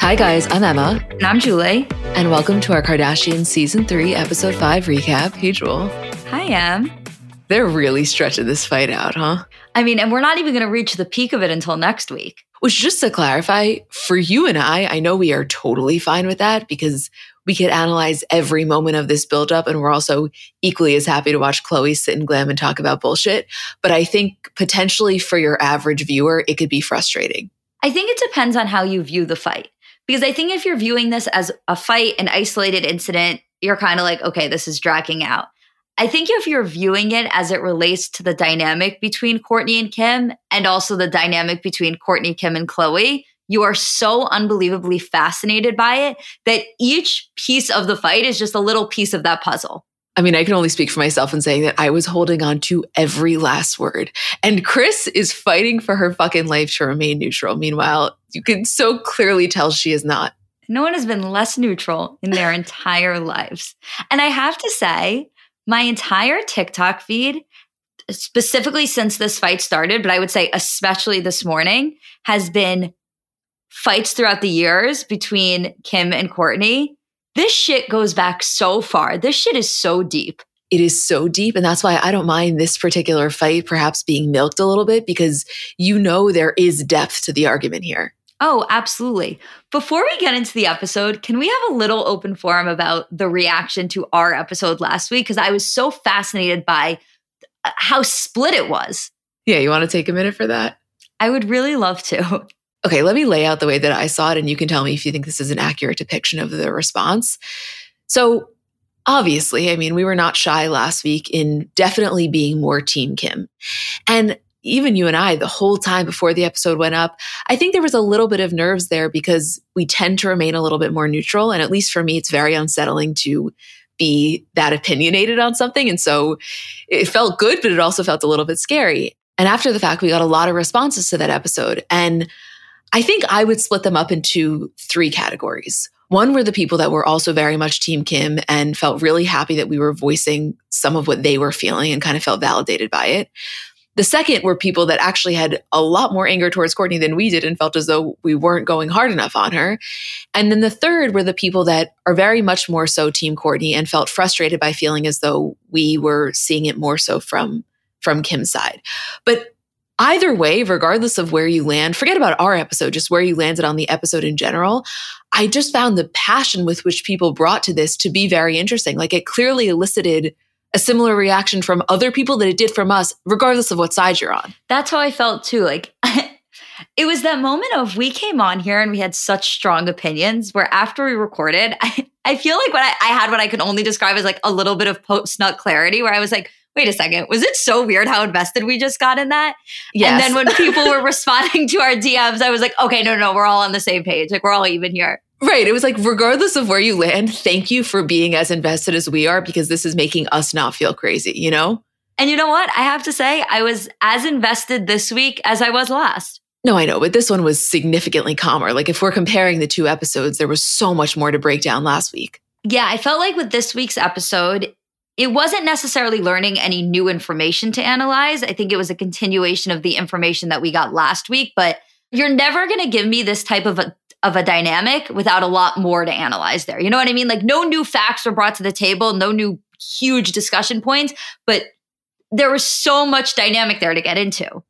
Hi, guys, I'm Emma. And I'm Julie. And welcome to our Kardashian Season 3, Episode 5 recap. Hey, Jewel. Hi, Em. They're really stretching this fight out, huh? I mean, and we're not even going to reach the peak of it until next week. Which, just to clarify, for you and I, I know we are totally fine with that because we could analyze every moment of this buildup. And we're also equally as happy to watch Khloé sit and glam and talk about bullshit. But I think potentially for your average viewer, it could be frustrating. I think it depends on how you view the fight. Because I think if you're viewing this as a fight, an isolated incident, you're kind of like, okay, this is dragging out. I think if you're viewing it as it relates to the dynamic between Kourtney and Kim and also the dynamic between Kourtney, Kim, and Khloé, you are so unbelievably fascinated by it that each piece of the fight is just a little piece of that puzzle. I mean, I can only speak for myself in saying that I was holding on to every last word. And Kris is fighting for her fucking life to remain neutral. Meanwhile, you can so clearly tell she is not. No one has been less neutral in their entire lives. And I have to say, my entire TikTok feed, specifically since this fight started, but I would say especially this morning, has been fights throughout the years between Kim and Kourtney, this shit goes back so far. This shit is so deep. It is so deep. And that's why I don't mind this particular fight perhaps being milked a little bit because you know there is depth to the argument here. Oh, absolutely. Before we get into the episode, can we have a little open forum about the reaction to our episode last week? Because I was so fascinated by uh, how split it was. Yeah, you want to take a minute for that? I would really love to. Okay, let me lay out the way that I saw it, and you can tell me if you think this is an accurate depiction of the response. So, obviously, I mean, we were not shy last week in definitely being more Team Kim. And even you and I, the whole time before the episode went up, I think there was a little bit of nerves there because we tend to remain a little bit more neutral. And at least for me, it's very unsettling to be that opinionated on something. And so it felt good, but it also felt a little bit scary. And after the fact, we got a lot of responses to that episode. And I think I would split them up into three categories. One were the people that were also very much Team Kim and felt really happy that we were voicing some of what they were feeling and kind of felt validated by it. The second were people that actually had a lot more anger towards Kourtney than we did and felt as though we weren't going hard enough on her. And then the third were the people that are very much more so Team Kourtney and felt frustrated by feeling as though we were seeing it more so from from Kim's side. But Either way, regardless of where you land, forget about our episode, just where you landed on the episode in general. I just found the passion with which people brought to this to be very interesting. Like it clearly elicited a similar reaction from other people that it did from us, regardless of what side you're on. That's how I felt too. Like it was that moment of we came on here and we had such strong opinions where after we recorded, I, I feel like what I, I had what I could only describe as like a little bit of post nut clarity where I was like, wait a second, was it so weird how invested we just got in that? Yes. And then when people were responding to our DMs, I was like, okay, no, no, we're all on the same page. Like we're all even here. Right. It was like, regardless of where you land, thank you for being as invested as we are because this is making us not feel crazy, you know? And you know what? I have to say, I was as invested this week as I was last. No, I know, but this one was significantly calmer. Like, if we're comparing the two episodes, there was so much more to break down last week. Yeah, I felt like with this week's episode, it wasn't necessarily learning any new information to analyze. I think it was a continuation of the information that we got last week, but you're never going to give me this type of a of a dynamic without a lot more to analyze there. You know what I mean? Like no new facts were brought to the table, no new huge discussion points, but there was so much dynamic there to get into.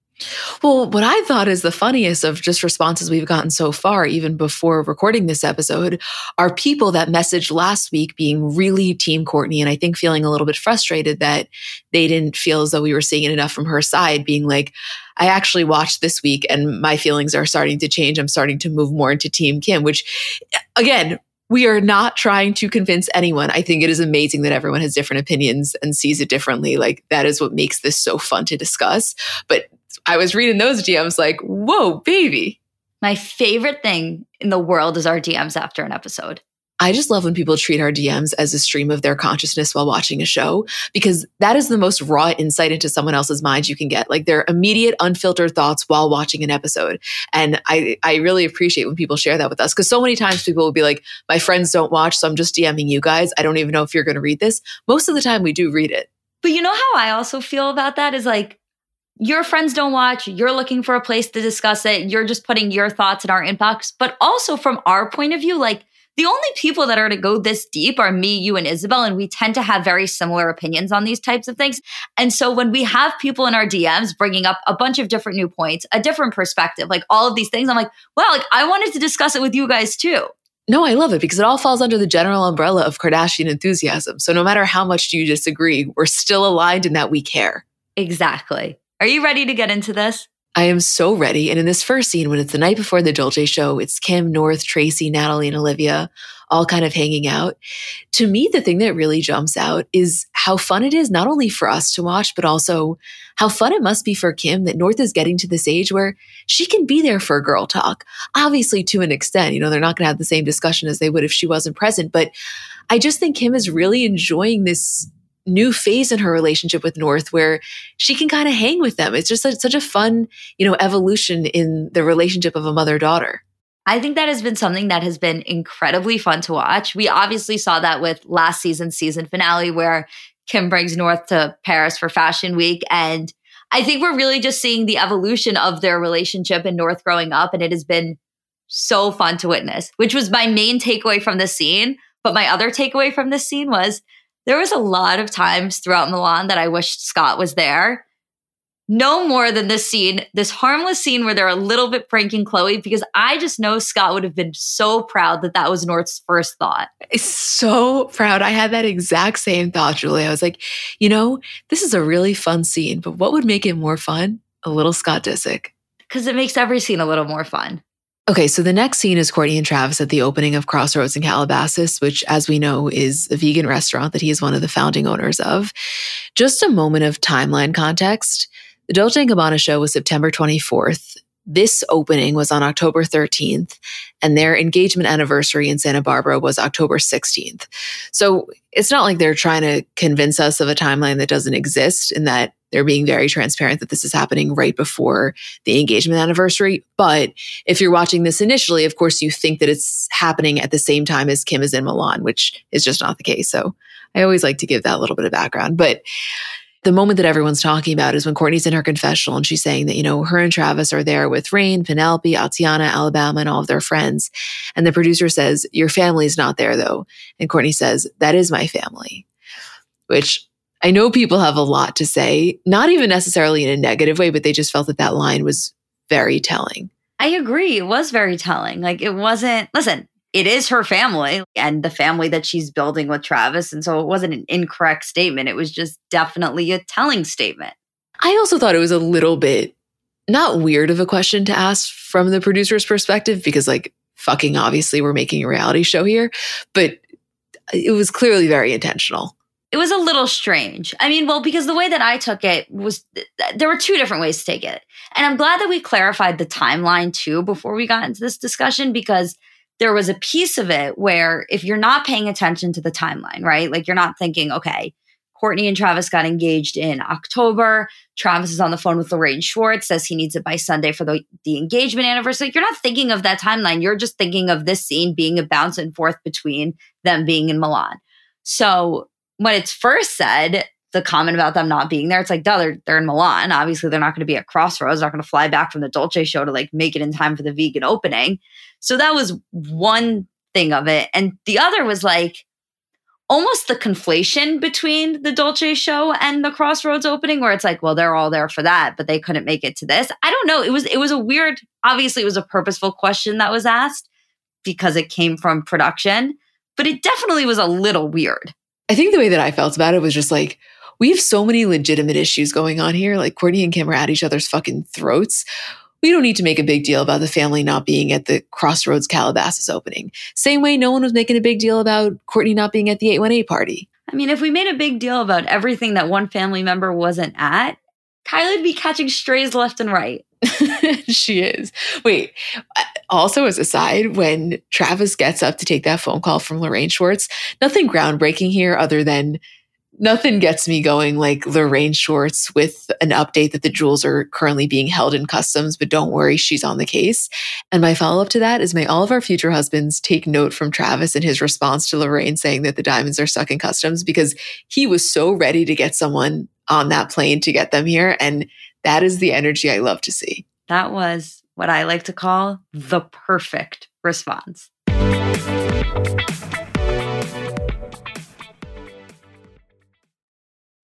Well, what I thought is the funniest of just responses we've gotten so far, even before recording this episode, are people that messaged last week being really Team Kourtney. And I think feeling a little bit frustrated that they didn't feel as though we were seeing it enough from her side, being like, I actually watched this week and my feelings are starting to change. I'm starting to move more into Team Kim, which again, we are not trying to convince anyone. I think it is amazing that everyone has different opinions and sees it differently. Like that is what makes this so fun to discuss. But I was reading those DMs like, whoa, baby. My favorite thing in the world is our DMs after an episode. I just love when people treat our DMs as a stream of their consciousness while watching a show because that is the most raw insight into someone else's mind you can get. Like their immediate, unfiltered thoughts while watching an episode. And I, I really appreciate when people share that with us because so many times people will be like, my friends don't watch, so I'm just DMing you guys. I don't even know if you're going to read this. Most of the time we do read it. But you know how I also feel about that is like, your friends don't watch, you're looking for a place to discuss it, you're just putting your thoughts in our inbox. But also from our point of view, like the only people that are to go this deep are me, you, and Isabel. And we tend to have very similar opinions on these types of things. And so when we have people in our DMs bringing up a bunch of different new points, a different perspective, like all of these things, I'm like, wow, like I wanted to discuss it with you guys too. No, I love it because it all falls under the general umbrella of Kardashian enthusiasm. So no matter how much you disagree, we're still aligned in that we care. Exactly. Are you ready to get into this? I am so ready. And in this first scene, when it's the night before the Dolce show, it's Kim, North, Tracy, Natalie, and Olivia all kind of hanging out. To me, the thing that really jumps out is how fun it is, not only for us to watch, but also how fun it must be for Kim that North is getting to this age where she can be there for girl talk. Obviously, to an extent, you know, they're not going to have the same discussion as they would if she wasn't present. But I just think Kim is really enjoying this new phase in her relationship with North where she can kind of hang with them. It's just a, such a fun, you know, evolution in the relationship of a mother daughter. I think that has been something that has been incredibly fun to watch. We obviously saw that with last season's season finale where Kim brings North to Paris for Fashion Week. And I think we're really just seeing the evolution of their relationship and North growing up. And it has been so fun to witness, which was my main takeaway from the scene. But my other takeaway from this scene was there was a lot of times throughout Milan that I wished Scott was there. No more than this scene, this harmless scene where they're a little bit pranking Khloé, because I just know Scott would have been so proud that that was North's first thought. So proud. I had that exact same thought, Julie. I was like, you know, this is a really fun scene, but what would make it more fun? A little Scott Disick. Because it makes every scene a little more fun. Okay, so the next scene is Kourtney and Travis at the opening of Crossroads in Calabasas, which, as we know, is a vegan restaurant that he is one of the founding owners of. Just a moment of timeline context. The Dolce & Gabbana show was September 24th. This opening was on October 13th, and their engagement anniversary in Santa Barbara was October 16th. So it's not like they're trying to convince us of a timeline that doesn't exist, in that they're being very transparent that this is happening right before the engagement anniversary. But if you're watching this initially, of course, you think that it's happening at the same time as Kim is in Milan, which is just not the case. So I always like to give that little bit of background. But the moment that everyone's talking about is when Kourtney's in her confessional and she's saying that, you know, her and Travis are there with Reign, Penelope, Atiana, Alabama, and all of their friends. And the producer says, Your family's not there though. And Kourtney says, That is my family, which I know people have a lot to say, not even necessarily in a negative way, but they just felt that that line was very telling. I agree. It was very telling. Like it wasn't, listen, it is her family and the family that she's building with Travis. And so it wasn't an incorrect statement. It was just definitely a telling statement. I also thought it was a little bit not weird of a question to ask from the producer's perspective because, like, fucking obviously we're making a reality show here, but it was clearly very intentional it was a little strange. I mean, well, because the way that I took it was there were two different ways to take it. And I'm glad that we clarified the timeline too before we got into this discussion because there was a piece of it where if you're not paying attention to the timeline, right? Like you're not thinking, okay, Kourtney and Travis got engaged in October. Travis is on the phone with Lorraine Schwartz, says he needs it by Sunday for the, the engagement anniversary. You're not thinking of that timeline. You're just thinking of this scene being a bounce and forth between them being in Milan. So when it's first said, the comment about them not being there, it's like, duh, they're, they're in Milan. Obviously, they're not going to be at Crossroads, not going to fly back from the Dolce show to like make it in time for the vegan opening. So that was one thing of it. And the other was like, almost the conflation between the Dolce show and the Crossroads opening where it's like, well, they're all there for that, but they couldn't make it to this. I don't know. It was it was a weird, obviously it was a purposeful question that was asked because it came from production, but it definitely was a little weird. I think the way that I felt about it was just like, we have so many legitimate issues going on here. Like Kourtney and Kim are at each other's fucking throats. We don't need to make a big deal about the family not being at the Crossroads Calabasas opening. Same way no one was making a big deal about Kourtney not being at the 818 party. I mean, if we made a big deal about everything that one family member wasn't at, Kylie'd be catching strays left and right. she is. Wait, uh, also as a side, when Travis gets up to take that phone call from Lorraine Schwartz, nothing groundbreaking here other than nothing gets me going like Lorraine Schwartz with an update that the jewels are currently being held in customs, but don't worry, she's on the case. And my follow up to that is may all of our future husbands take note from Travis and his response to Lorraine saying that the diamonds are stuck in customs because he was so ready to get someone on that plane to get them here. And that is the energy I love to see. That was what I like to call the perfect response.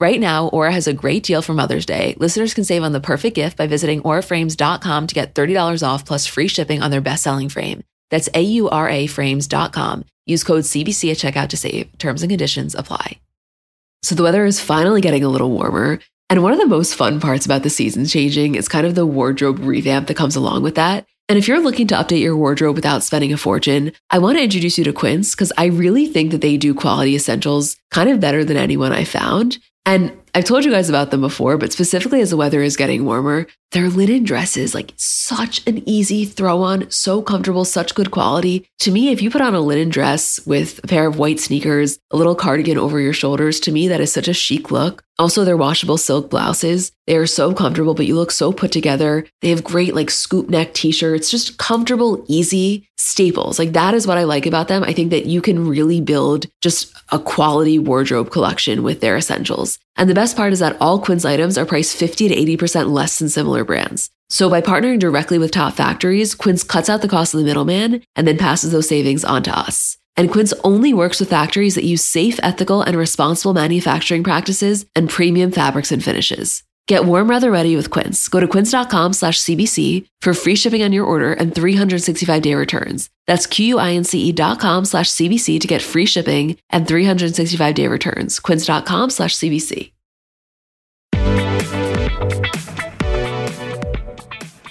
Right now, Aura has a great deal for Mother's Day. Listeners can save on the perfect gift by visiting auraframes.com to get $30 off plus free shipping on their best-selling frame. That's A-U-R-A frames.com. Use code CBC at checkout to save. Terms and conditions apply. So the weather is finally getting a little warmer. And one of the most fun parts about the seasons changing is kind of the wardrobe revamp that comes along with that. And if you're looking to update your wardrobe without spending a fortune, I want to introduce you to Quince because I really think that they do quality essentials kind of better than anyone I found. And I've told you guys about them before, but specifically as the weather is getting warmer, their linen dresses, like such an easy throw on, so comfortable, such good quality. To me, if you put on a linen dress with a pair of white sneakers, a little cardigan over your shoulders, to me, that is such a chic look. Also, their washable silk blouses, they are so comfortable, but you look so put together. They have great like scoop neck t shirts, just comfortable, easy staples. Like that is what I like about them. I think that you can really build just a quality wardrobe collection with their essentials. And the best part is that all Quince items are priced 50 to 80% less than similar brands. So by partnering directly with top factories, Quince cuts out the cost of the middleman and then passes those savings on to us. And Quince only works with factories that use safe, ethical, and responsible manufacturing practices and premium fabrics and finishes. Get warm weather ready with Quince. Go to quince.com slash CBC for free shipping on your order and 365 day returns. That's Q-U-I-N-C-E dot com slash CBC to get free shipping and 365 day returns. Quince.com slash CBC.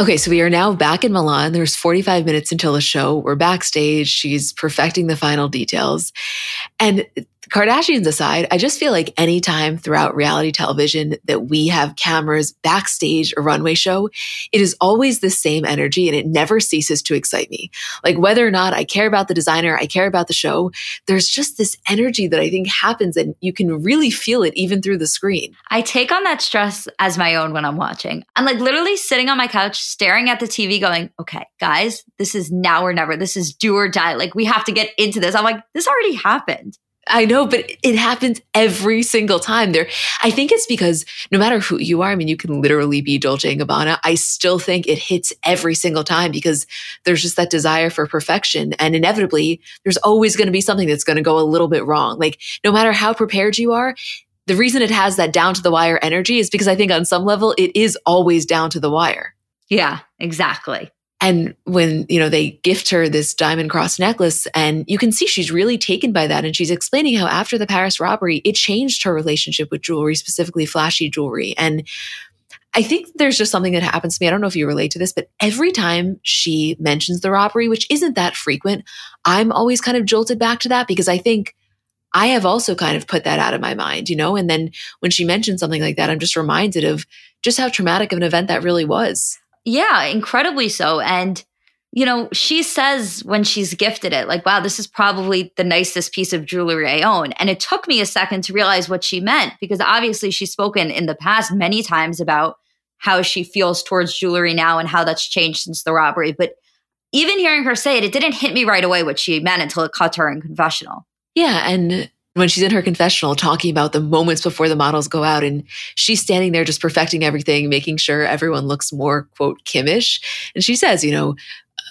Okay, so we are now back in Milan. There's 45 minutes until the show. We're backstage. She's perfecting the final details. And Kardashians aside, I just feel like anytime throughout reality television that we have cameras backstage a runway show, it is always the same energy and it never ceases to excite me. Like whether or not I care about the designer, I care about the show, there's just this energy that I think happens and you can really feel it even through the screen. I take on that stress as my own when I'm watching. I'm like literally sitting on my couch, staring at the TV, going, okay, guys, this is now or never. This is do or die. Like we have to get into this. I'm like, this already happened. I know, but it happens every single time. There, I think it's because no matter who you are, I mean, you can literally be Dolce and Gabbana. I still think it hits every single time because there's just that desire for perfection, and inevitably, there's always going to be something that's going to go a little bit wrong. Like no matter how prepared you are, the reason it has that down to the wire energy is because I think on some level it is always down to the wire. Yeah, exactly. And when, you know, they gift her this diamond cross necklace and you can see she's really taken by that. And she's explaining how after the Paris robbery, it changed her relationship with jewelry, specifically flashy jewelry. And I think there's just something that happens to me. I don't know if you relate to this, but every time she mentions the robbery, which isn't that frequent, I'm always kind of jolted back to that because I think I have also kind of put that out of my mind, you know? And then when she mentions something like that, I'm just reminded of just how traumatic of an event that really was. Yeah, incredibly so. And, you know, she says when she's gifted it, like, wow, this is probably the nicest piece of jewelry I own. And it took me a second to realize what she meant because obviously she's spoken in the past many times about how she feels towards jewelry now and how that's changed since the robbery. But even hearing her say it, it didn't hit me right away what she meant until it caught her in confessional. Yeah. And when she's in her confessional talking about the moments before the models go out and she's standing there just perfecting everything, making sure everyone looks more, quote, Kimish. And she says, you know,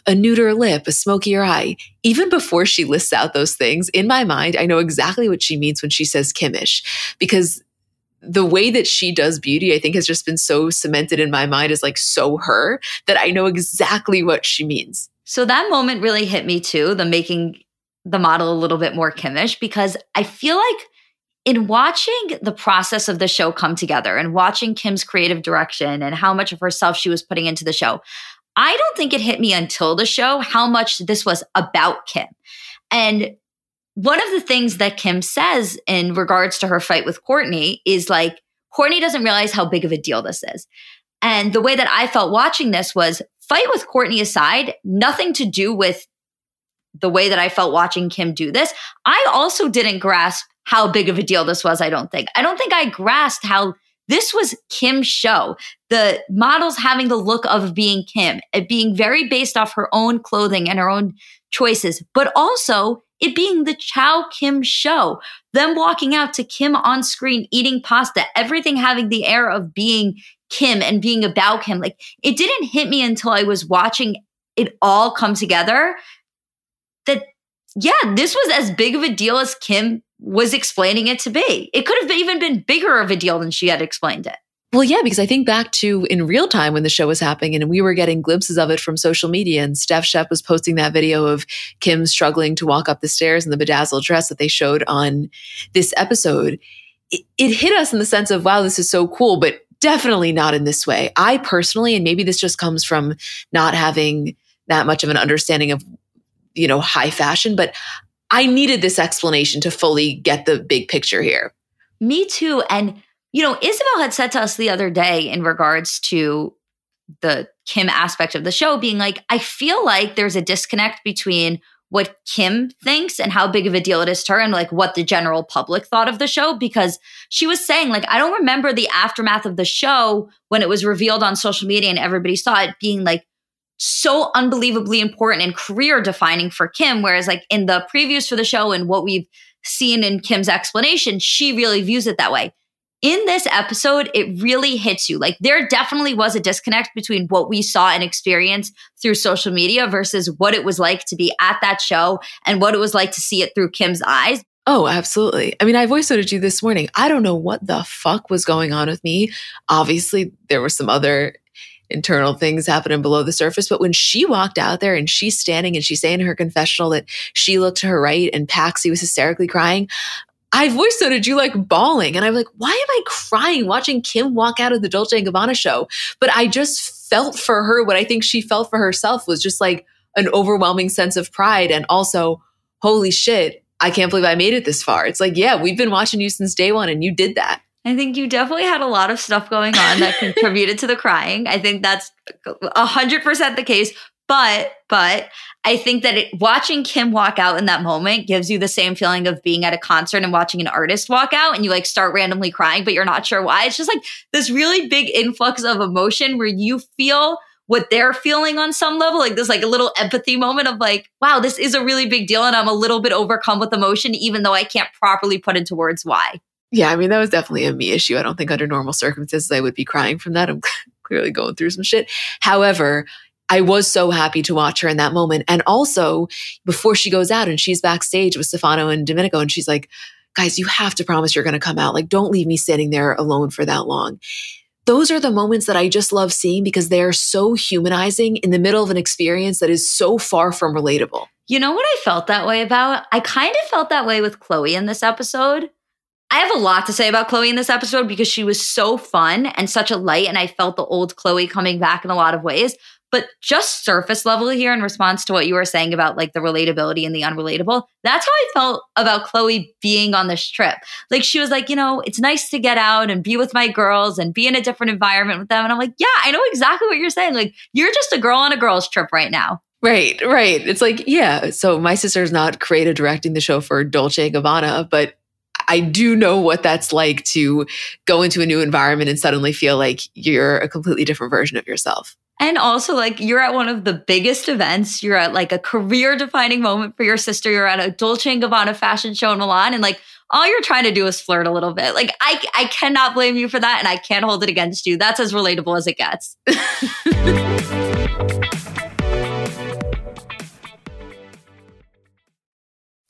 a neuter lip, a smokier eye. Even before she lists out those things, in my mind, I know exactly what she means when she says Kimish because the way that she does beauty, I think has just been so cemented in my mind as like so her that I know exactly what she means. So that moment really hit me too, the making the model a little bit more Kimish because I feel like in watching the process of the show come together and watching Kim's creative direction and how much of herself she was putting into the show, I don't think it hit me until the show how much this was about Kim. And one of the things that Kim says in regards to her fight with Kourtney is like, Kourtney doesn't realize how big of a deal this is. And the way that I felt watching this was fight with Kourtney aside, nothing to do with the way that I felt watching Kim do this, I also didn't grasp how big of a deal this was. I don't think. I don't think I grasped how this was Kim's show. The models having the look of being Kim, it being very based off her own clothing and her own choices, but also it being the Ciao Kim show. Them walking out to Kim on screen eating pasta, everything having the air of being Kim and being about Kim. Like it didn't hit me until I was watching it all come together that, yeah, this was as big of a deal as Kim was explaining it to be. It could have even been bigger of a deal than she had explained it. Well, yeah, because I think back to in real time when the show was happening and we were getting glimpses of it from social media and Steph Shep was posting that video of Kim struggling to walk up the stairs in the bedazzled dress that they showed on this episode. It, it hit us in the sense of, wow, this is so cool, but definitely not in this way. I personally, and maybe this just comes from not having that much of an understanding of you know, high fashion, but I needed this explanation to fully get the big picture here. Me too. And, you know, Isabel had said to us the other day in regards to the Kim aspect of the show being like, I feel like there's a disconnect between what Kim thinks and how big of a deal it is to her and like what the general public thought of the show because she was saying like I don't remember the aftermath of the show when it was revealed on social media and everybody saw it being like so unbelievably important and career defining for Kim. Whereas, like in the previews for the show and what we've seen in Kim's explanation, she really views it that way. In this episode, it really hits you. Like, there definitely was a disconnect between what we saw and experienced through social media versus what it was like to be at that show and what it was like to see it through Kim's eyes. Oh, absolutely. I mean, I voice noted you this morning. I don't know what the fuck was going on with me. Obviously, there were some other internal things happening below the surface. But when she walked out there and she's standing and she's saying in her confessional that she looked to her right and Paxi was hysterically crying, I voiced voice noted you like bawling. And I'm like, why am I crying watching Kim walk out of the Dolce & Gabbana show? But I just felt for her what I think she felt for herself was just like an overwhelming sense of pride and also, holy shit, I can't believe I made it this far. It's like, yeah, we've been watching you since day one and you did that. I think you definitely had a lot of stuff going on that contributed to the crying. I think that's a hundred percent the case. But, but I think that it, watching Kim walk out in that moment gives you the same feeling of being at a concert and watching an artist walk out and you like start randomly crying, but you're not sure why. It's just like this really big influx of emotion where you feel what they're feeling on some level, like this like a little empathy moment of like, wow, this is a really big deal. And I'm a little bit overcome with emotion, even though I can't properly put into words why. Yeah, I mean, that was definitely a me issue. I don't think under normal circumstances I would be crying from that. I'm clearly going through some shit. However, I was so happy to watch her in that moment. And also, before she goes out and she's backstage with Stefano and Domenico, and she's like, guys, you have to promise you're going to come out. Like, don't leave me sitting there alone for that long. those are the moments that I just love seeing because they are so humanizing in the middle of an experience that is so far from relatable. You know what I felt that way about? I kind of felt that way with Khloé in this episode. I have a lot to say about Khloé in this episode because she was so fun and such a light, and I felt the old Khloé coming back in a lot of ways. But just surface level here in response to what you were saying about like the relatability and the unrelatable, that's how I felt about Khloé being on this trip. Like she was like, you know, it's nice to get out and be with my girls and be in a different environment with them. And I'm like, yeah, I know exactly what you're saying. Like you're just a girl on a girl's trip right now. Right, right. It's like, yeah. So my sister's not creative directing the show for Dolce Gabbana, but I do know what that's like to go into a new environment and suddenly feel like you're a completely different version of yourself. And also, like, you're at one of the biggest events. You're at like a career defining moment for your sister. You're at a Dolce and Gabbana fashion show in Milan. And like, all you're trying to do is flirt a little bit. Like, I, I cannot blame you for that. And I can't hold it against you. That's as relatable as it gets.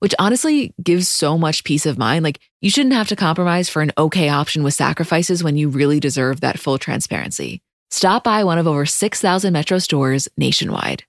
which honestly gives so much peace of mind. Like, you shouldn't have to compromise for an okay option with sacrifices when you really deserve that full transparency. Stop by one of over 6,000 Metro stores nationwide.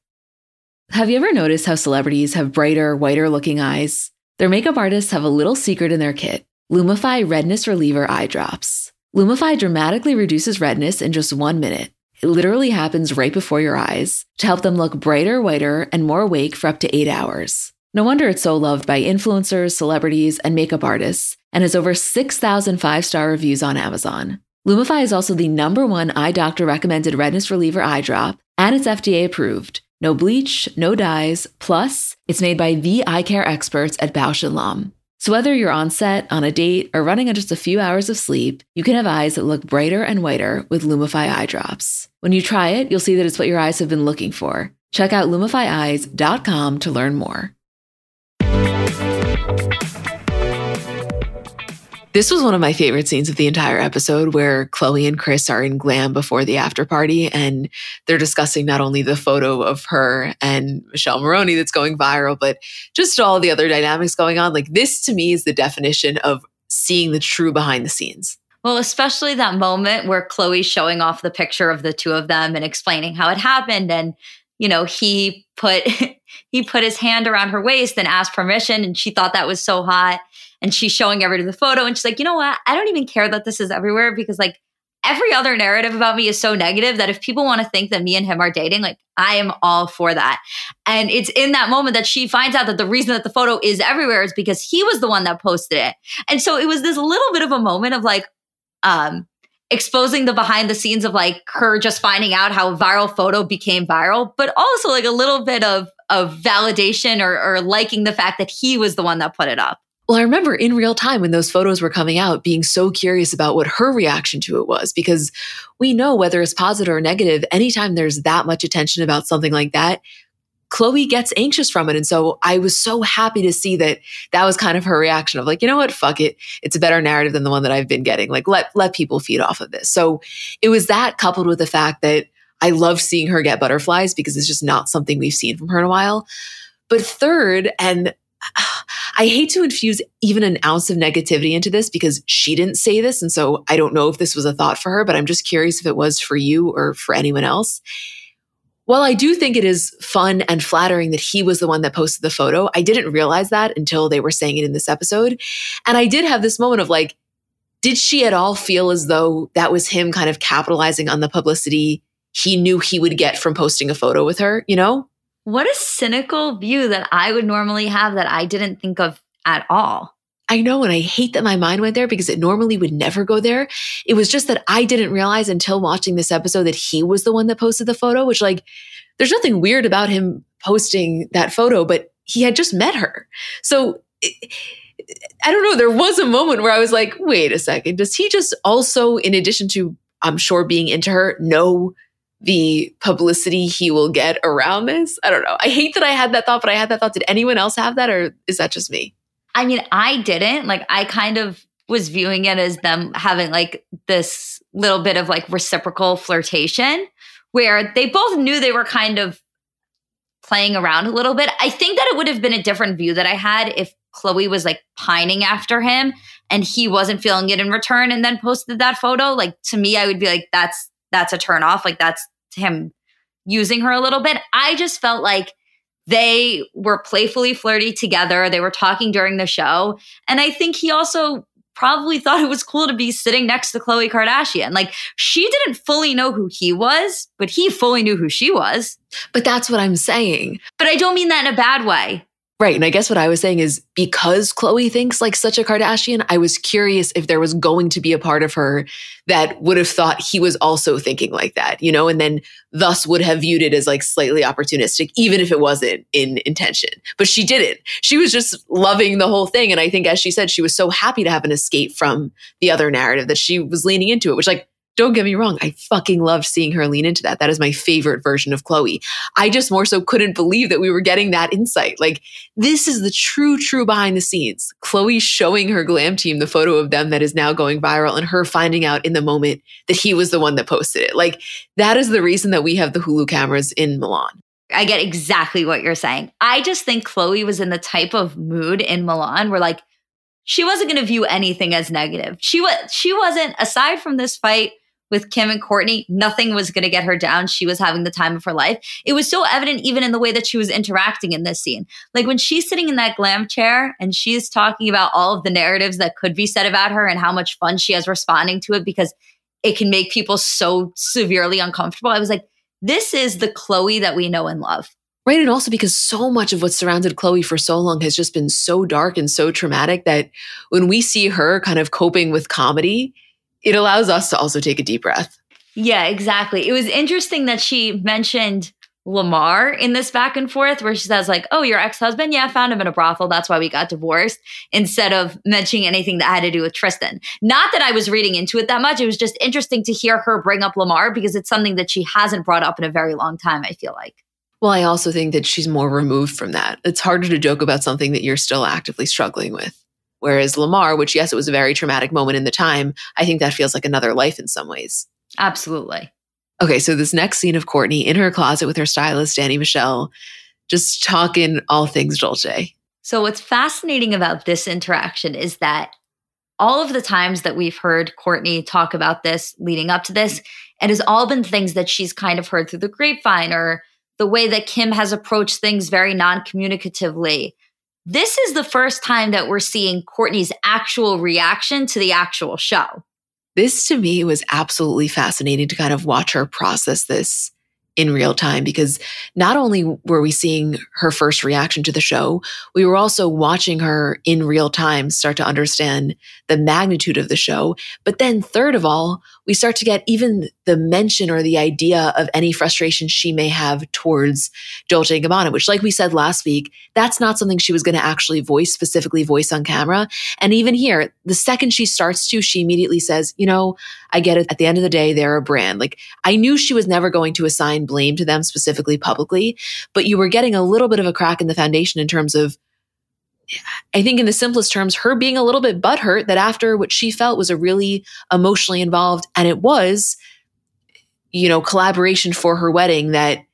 Have you ever noticed how celebrities have brighter, whiter looking eyes? Their makeup artists have a little secret in their kit Lumify Redness Reliever Eye Drops. Lumify dramatically reduces redness in just one minute. It literally happens right before your eyes to help them look brighter, whiter, and more awake for up to eight hours. No wonder it's so loved by influencers, celebrities, and makeup artists, and has over 6,000 five star reviews on Amazon. Lumify is also the number one eye doctor recommended redness reliever eye drop, and it's FDA approved. No bleach, no dyes, plus, it's made by the eye care experts at Bausch & Lomb. So whether you're on set, on a date, or running on just a few hours of sleep, you can have eyes that look brighter and whiter with Lumify eye drops. When you try it, you'll see that it's what your eyes have been looking for. Check out lumifyeyes.com to learn more. This was one of my favorite scenes of the entire episode where Khloé and Kris are in glam before the after party and they're discussing not only the photo of her and Michele Morrone that's going viral, but just all the other dynamics going on. Like this to me is the definition of seeing the true behind the scenes. Well, especially that moment where Khloé's showing off the picture of the two of them and explaining how it happened and you know, he put he put his hand around her waist and asked permission and she thought that was so hot and she's showing everybody the photo and she's like, "You know what? I don't even care that this is everywhere because like every other narrative about me is so negative that if people want to think that me and him are dating, like I am all for that. And it's in that moment that she finds out that the reason that the photo is everywhere is because he was the one that posted it. And so it was this little bit of a moment of like, um, exposing the behind the scenes of like her just finding out how a viral photo became viral, but also like a little bit of of validation or, or liking the fact that he was the one that put it up. Well, I remember in real time when those photos were coming out, being so curious about what her reaction to it was, because we know whether it's positive or negative, anytime there's that much attention about something like that, Khloé gets anxious from it. And so I was so happy to see that that was kind of her reaction of like, you know what, fuck it. It's a better narrative than the one that I've been getting. Like let, let people feed off of this. So it was that coupled with the fact that I love seeing her get butterflies because it's just not something we've seen from her in a while. But third, and I hate to infuse even an ounce of negativity into this because she didn't say this. And so I don't know if this was a thought for her, but I'm just curious if it was for you or for anyone else while I do think it is fun and flattering that he was the one that posted the photo, I didn't realize that until they were saying it in this episode. And I did have this moment of like, did she at all feel as though that was him kind of capitalizing on the publicity he knew he would get from posting a photo with her, you know? What a cynical view that I would normally have that I didn't think of at all. I know, and I hate that my mind went there because it normally would never go there. It was just that I didn't realize until watching this episode that he was the one that posted the photo, which, like, there's nothing weird about him posting that photo, but he had just met her. So, I don't know. There was a moment where I was like, wait a second. Does he just also, in addition to, I'm sure, being into her, know the publicity he will get around this? I don't know. I hate that I had that thought, but I had that thought. Did anyone else have that, or is that just me? I mean, I didn't. Like, I kind of was viewing it as them having like this little bit of like reciprocal flirtation where they both knew they were kind of playing around a little bit. I think that it would have been a different view that I had if Khloé was like pining after him and he wasn't feeling it in return and then posted that photo. Like to me, I would be like, that's that's a turn off. Like that's him using her a little bit. I just felt like they were playfully flirty together. They were talking during the show. And I think he also probably thought it was cool to be sitting next to Khloé Kardashian. Like she didn't fully know who he was, but he fully knew who she was. But that's what I'm saying. But I don't mean that in a bad way. Right. And I guess what I was saying is because Khloé thinks like such a Kardashian, I was curious if there was going to be a part of her that would have thought he was also thinking like that, you know, and then thus would have viewed it as like slightly opportunistic, even if it wasn't in intention. But she didn't. She was just loving the whole thing. And I think, as she said, she was so happy to have an escape from the other narrative that she was leaning into it, which like don't get me wrong, I fucking loved seeing her lean into that. That is my favorite version of Khloé. I just more so couldn't believe that we were getting that insight. Like, this is the true, true behind the scenes. Khloé showing her glam team the photo of them that is now going viral and her finding out in the moment that he was the one that posted it. Like, that is the reason that we have the Hulu cameras in Milan. I get exactly what you're saying. I just think Khloé was in the type of mood in Milan where, like, she wasn't going to view anything as negative. She was she wasn't aside from this fight with Kim and Kourtney, nothing was going to get her down. She was having the time of her life. It was so evident even in the way that she was interacting in this scene. Like when she's sitting in that glam chair and she's talking about all of the narratives that could be said about her and how much fun she has responding to it because it can make people so severely uncomfortable. I was like, this is the Khloé that we know and love. Right. And also because so much of what surrounded Khloé for so long has just been so dark and so traumatic that when we see her kind of coping with comedy, it allows us to also take a deep breath. Yeah, exactly. It was interesting that she mentioned Lamar in this back and forth where she says like, "Oh, your ex-husband? Yeah, I found him in a brothel. That's why we got divorced." Instead of mentioning anything that had to do with Tristan. Not that I was reading into it that much. It was just interesting to hear her bring up Lamar because it's something that she hasn't brought up in a very long time, I feel like. Well, I also think that she's more removed from that. It's harder to joke about something that you're still actively struggling with. Whereas Lamar, which yes, it was a very traumatic moment in the time, I think that feels like another life in some ways. Absolutely. Okay, so this next scene of Kourtney in her closet with her stylist, Dani Michelle, just talking all things Dolce. So, what's fascinating about this interaction is that all of the times that we've heard Kourtney talk about this leading up to this, it has all been things that she's kind of heard through the grapevine or the way that Kim has approached things very non communicatively. This is the first time that we're seeing Kourtney's actual reaction to the actual show. This to me was absolutely fascinating to kind of watch her process this in real time because not only were we seeing her first reaction to the show, we were also watching her in real time start to understand the magnitude of the show. But then, third of all, we start to get even the mention or the idea of any frustration she may have towards Dolce & Gabbana, which, like we said last week, that's not something she was going to actually voice, specifically voice on camera. And even here, the second she starts to, she immediately says, you know, I get it. At the end of the day, they're a brand. Like I knew she was never going to assign blame to them specifically publicly, but you were getting a little bit of a crack in the foundation in terms of I think in the simplest terms, her being a little bit butthurt that after what she felt was a really emotionally involved, and it was, you know, collaboration for her wedding that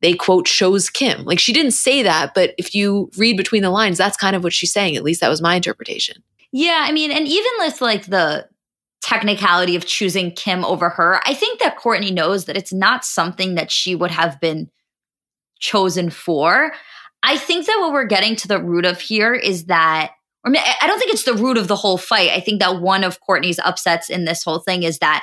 they quote shows Kim. Like she didn't say that, but if you read between the lines, that's kind of what she's saying. At least that was my interpretation. Yeah, I mean, and even with like the technicality of choosing Kim over her. I think that Kourtney knows that it's not something that she would have been chosen for. I think that what we're getting to the root of here is that, I mean, I don't think it's the root of the whole fight. I think that one of Kourtney's upsets in this whole thing is that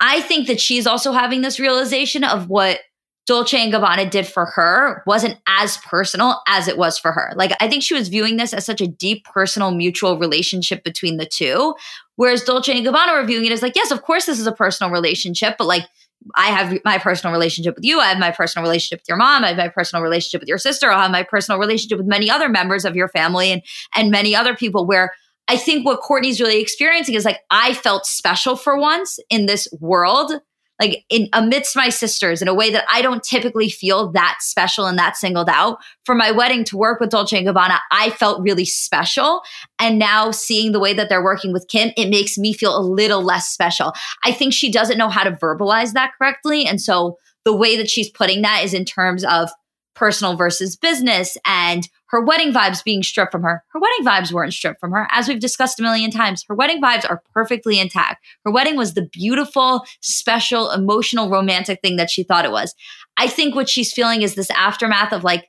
I think that she's also having this realization of what Dolce and Gabbana did for her wasn't as personal as it was for her. Like, I think she was viewing this as such a deep personal mutual relationship between the two. Whereas Dolce and Gabbana were viewing it as like, yes, of course, this is a personal relationship, but like, I have my personal relationship with you. I have my personal relationship with your mom. I have my personal relationship with your sister. I'll have my personal relationship with many other members of your family and, and many other people where I think what Kourtney's really experiencing is like, I felt special for once in this world like in amidst my sisters in a way that I don't typically feel that special and that singled out. For my wedding to work with Dolce and Gabbana, I felt really special. And now seeing the way that they're working with Kim, it makes me feel a little less special. I think she doesn't know how to verbalize that correctly. And so the way that she's putting that is in terms of personal versus business and her wedding vibes being stripped from her. Her wedding vibes weren't stripped from her. As we've discussed a million times, her wedding vibes are perfectly intact. Her wedding was the beautiful, special, emotional, romantic thing that she thought it was. I think what she's feeling is this aftermath of like,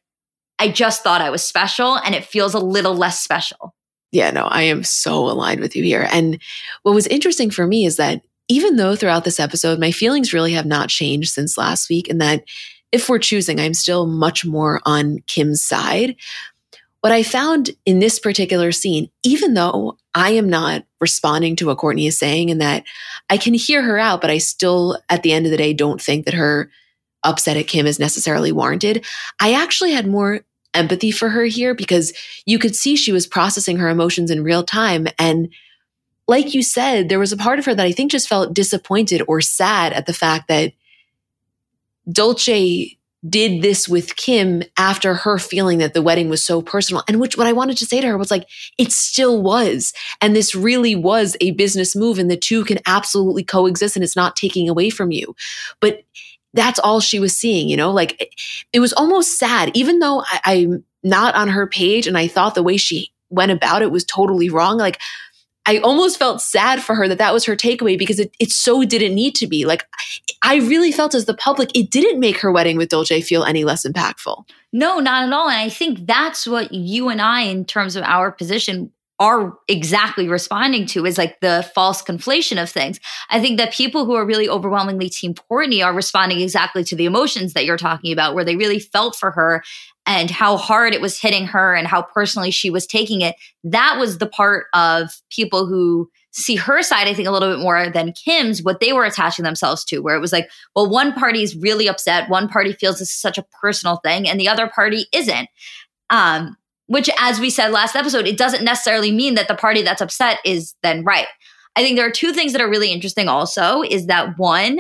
I just thought I was special and it feels a little less special. Yeah, no, I am so aligned with you here. And what was interesting for me is that even though throughout this episode, my feelings really have not changed since last week, and that if we're choosing, I'm still much more on Kim's side. What I found in this particular scene, even though I am not responding to what Kourtney is saying and that I can hear her out, but I still, at the end of the day, don't think that her upset at Kim is necessarily warranted. I actually had more empathy for her here because you could see she was processing her emotions in real time. And like you said, there was a part of her that I think just felt disappointed or sad at the fact that Dolce did this with Kim after her feeling that the wedding was so personal. And which what I wanted to say to her was like, it still was. And this really was a business move, and the two can absolutely coexist and it's not taking away from you. But that's all she was seeing, you know, like it, it was almost sad, even though I, I'm not on her page and I thought the way she went about it was totally wrong. Like I almost felt sad for her that that was her takeaway because it, it so didn't need to be. Like, I really felt as the public, it didn't make her wedding with Dolce feel any less impactful. No, not at all. And I think that's what you and I, in terms of our position, are exactly responding to is like the false conflation of things. I think that people who are really overwhelmingly Team Kourtney are responding exactly to the emotions that you're talking about, where they really felt for her and how hard it was hitting her and how personally she was taking it. That was the part of people who see her side, I think, a little bit more than Kim's, what they were attaching themselves to, where it was like, well, one party is really upset, one party feels this is such a personal thing, and the other party isn't. Um, which, as we said last episode, it doesn't necessarily mean that the party that's upset is then right. I think there are two things that are really interesting also is that one,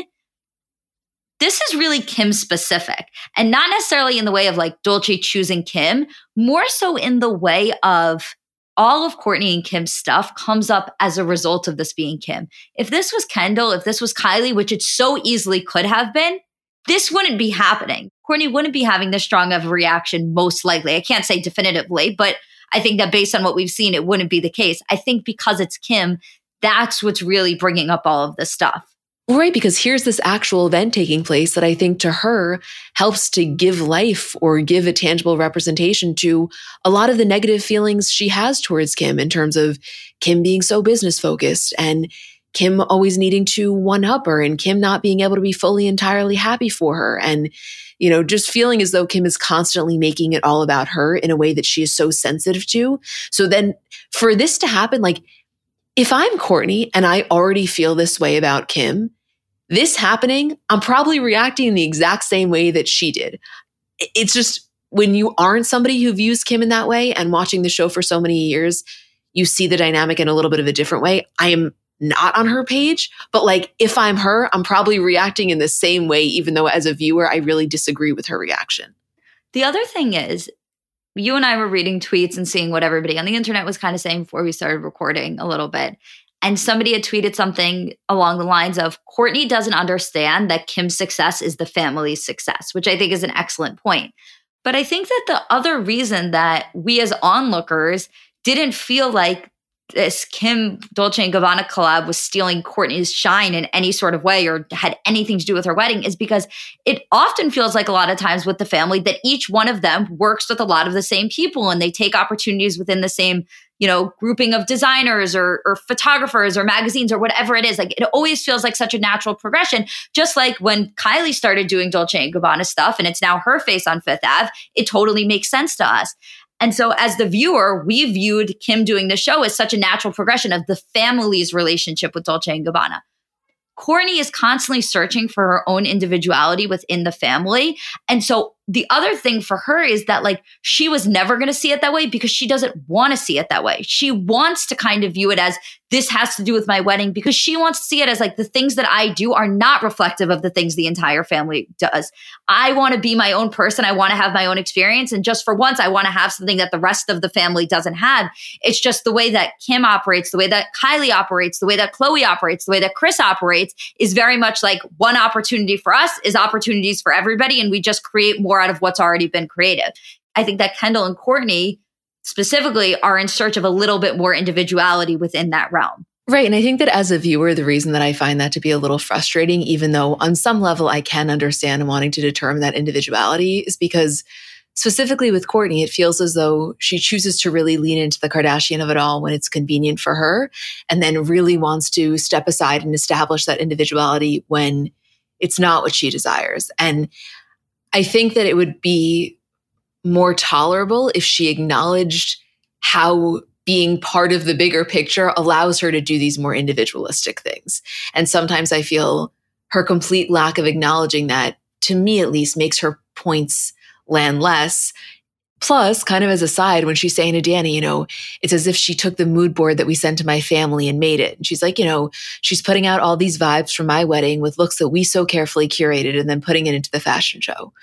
this is really Kim specific and not necessarily in the way of like Dolce choosing Kim, more so in the way of all of Kourtney and Kim's stuff comes up as a result of this being Kim. If this was Kendall, if this was Kylie, which it so easily could have been, this wouldn't be happening. Kourtney wouldn't be having this strong of a reaction, most likely. I can't say definitively, but I think that based on what we've seen, it wouldn't be the case. I think because it's Kim, that's what's really bringing up all of this stuff. Right, because here's this actual event taking place that I think to her helps to give life or give a tangible representation to a lot of the negative feelings she has towards Kim in terms of Kim being so business focused and Kim always needing to one up her and Kim not being able to be fully entirely happy for her. And, you know, just feeling as though Kim is constantly making it all about her in a way that she is so sensitive to. So then for this to happen, like, if I'm Kourtney and I already feel this way about Kim, this happening, I'm probably reacting in the exact same way that she did. It's just when you aren't somebody who views Kim in that way and watching the show for so many years, you see the dynamic in a little bit of a different way. I am not on her page. But like, if I'm her, I'm probably reacting in the same way, even though as a viewer, I really disagree with her reaction. The other thing is, you and I were reading tweets and seeing what everybody on the internet was kind of saying before we started recording a little bit. And somebody had tweeted something along the lines of Kourtney doesn't understand that Kim's success is the family's success, which I think is an excellent point. But I think that the other reason that we as onlookers didn't feel like this Kim Dolce and Gabbana collab was stealing Kourtney's shine in any sort of way or had anything to do with her wedding is because it often feels like a lot of times with the family that each one of them works with a lot of the same people and they take opportunities within the same you know grouping of designers or, or photographers or magazines or whatever it is. Like it always feels like such a natural progression. Just like when kylie started doing dolce and gabbana stuff and it's now her face on fifth ave it totally makes sense to us and so, as the viewer, we viewed Kim doing the show as such a natural progression of the family's relationship with Dolce and Gabbana. Kourtney is constantly searching for her own individuality within the family. And so the other thing for her is that like she was never going to see it that way because she doesn't want to see it that way. She wants to kind of view it as this has to do with my wedding because she wants to see it as like the things that I do are not reflective of the things the entire family does. I want to be my own person. I want to have my own experience. And just for once, I want to have something that the rest of the family doesn't have. It's just the way that Kim operates, the way that Kylie operates, the way that Khloé operates, the way that Kris operates is very much like one opportunity for us is opportunities for everybody. And we just create more more out of what's already been created. I think that Kendall and Kourtney specifically are in search of a little bit more individuality within that realm. Right. And I think that as a viewer, the reason that I find that to be a little frustrating, even though on some level I can understand wanting to determine that individuality, is because specifically with Kourtney, it feels as though she chooses to really lean into the Kardashian of it all when it's convenient for her, and then really wants to step aside and establish that individuality when it's not what she desires. And I think that it would be more tolerable if she acknowledged how being part of the bigger picture allows her to do these more individualistic things. And sometimes I feel her complete lack of acknowledging that, to me at least, makes her points land less. Plus, kind of as a side, when she's saying to Dani, you know, it's as if she took the mood board that we sent to my family and made it. And she's like, you know, she's putting out all these vibes from my wedding with looks that we so carefully curated and then putting it into the fashion show,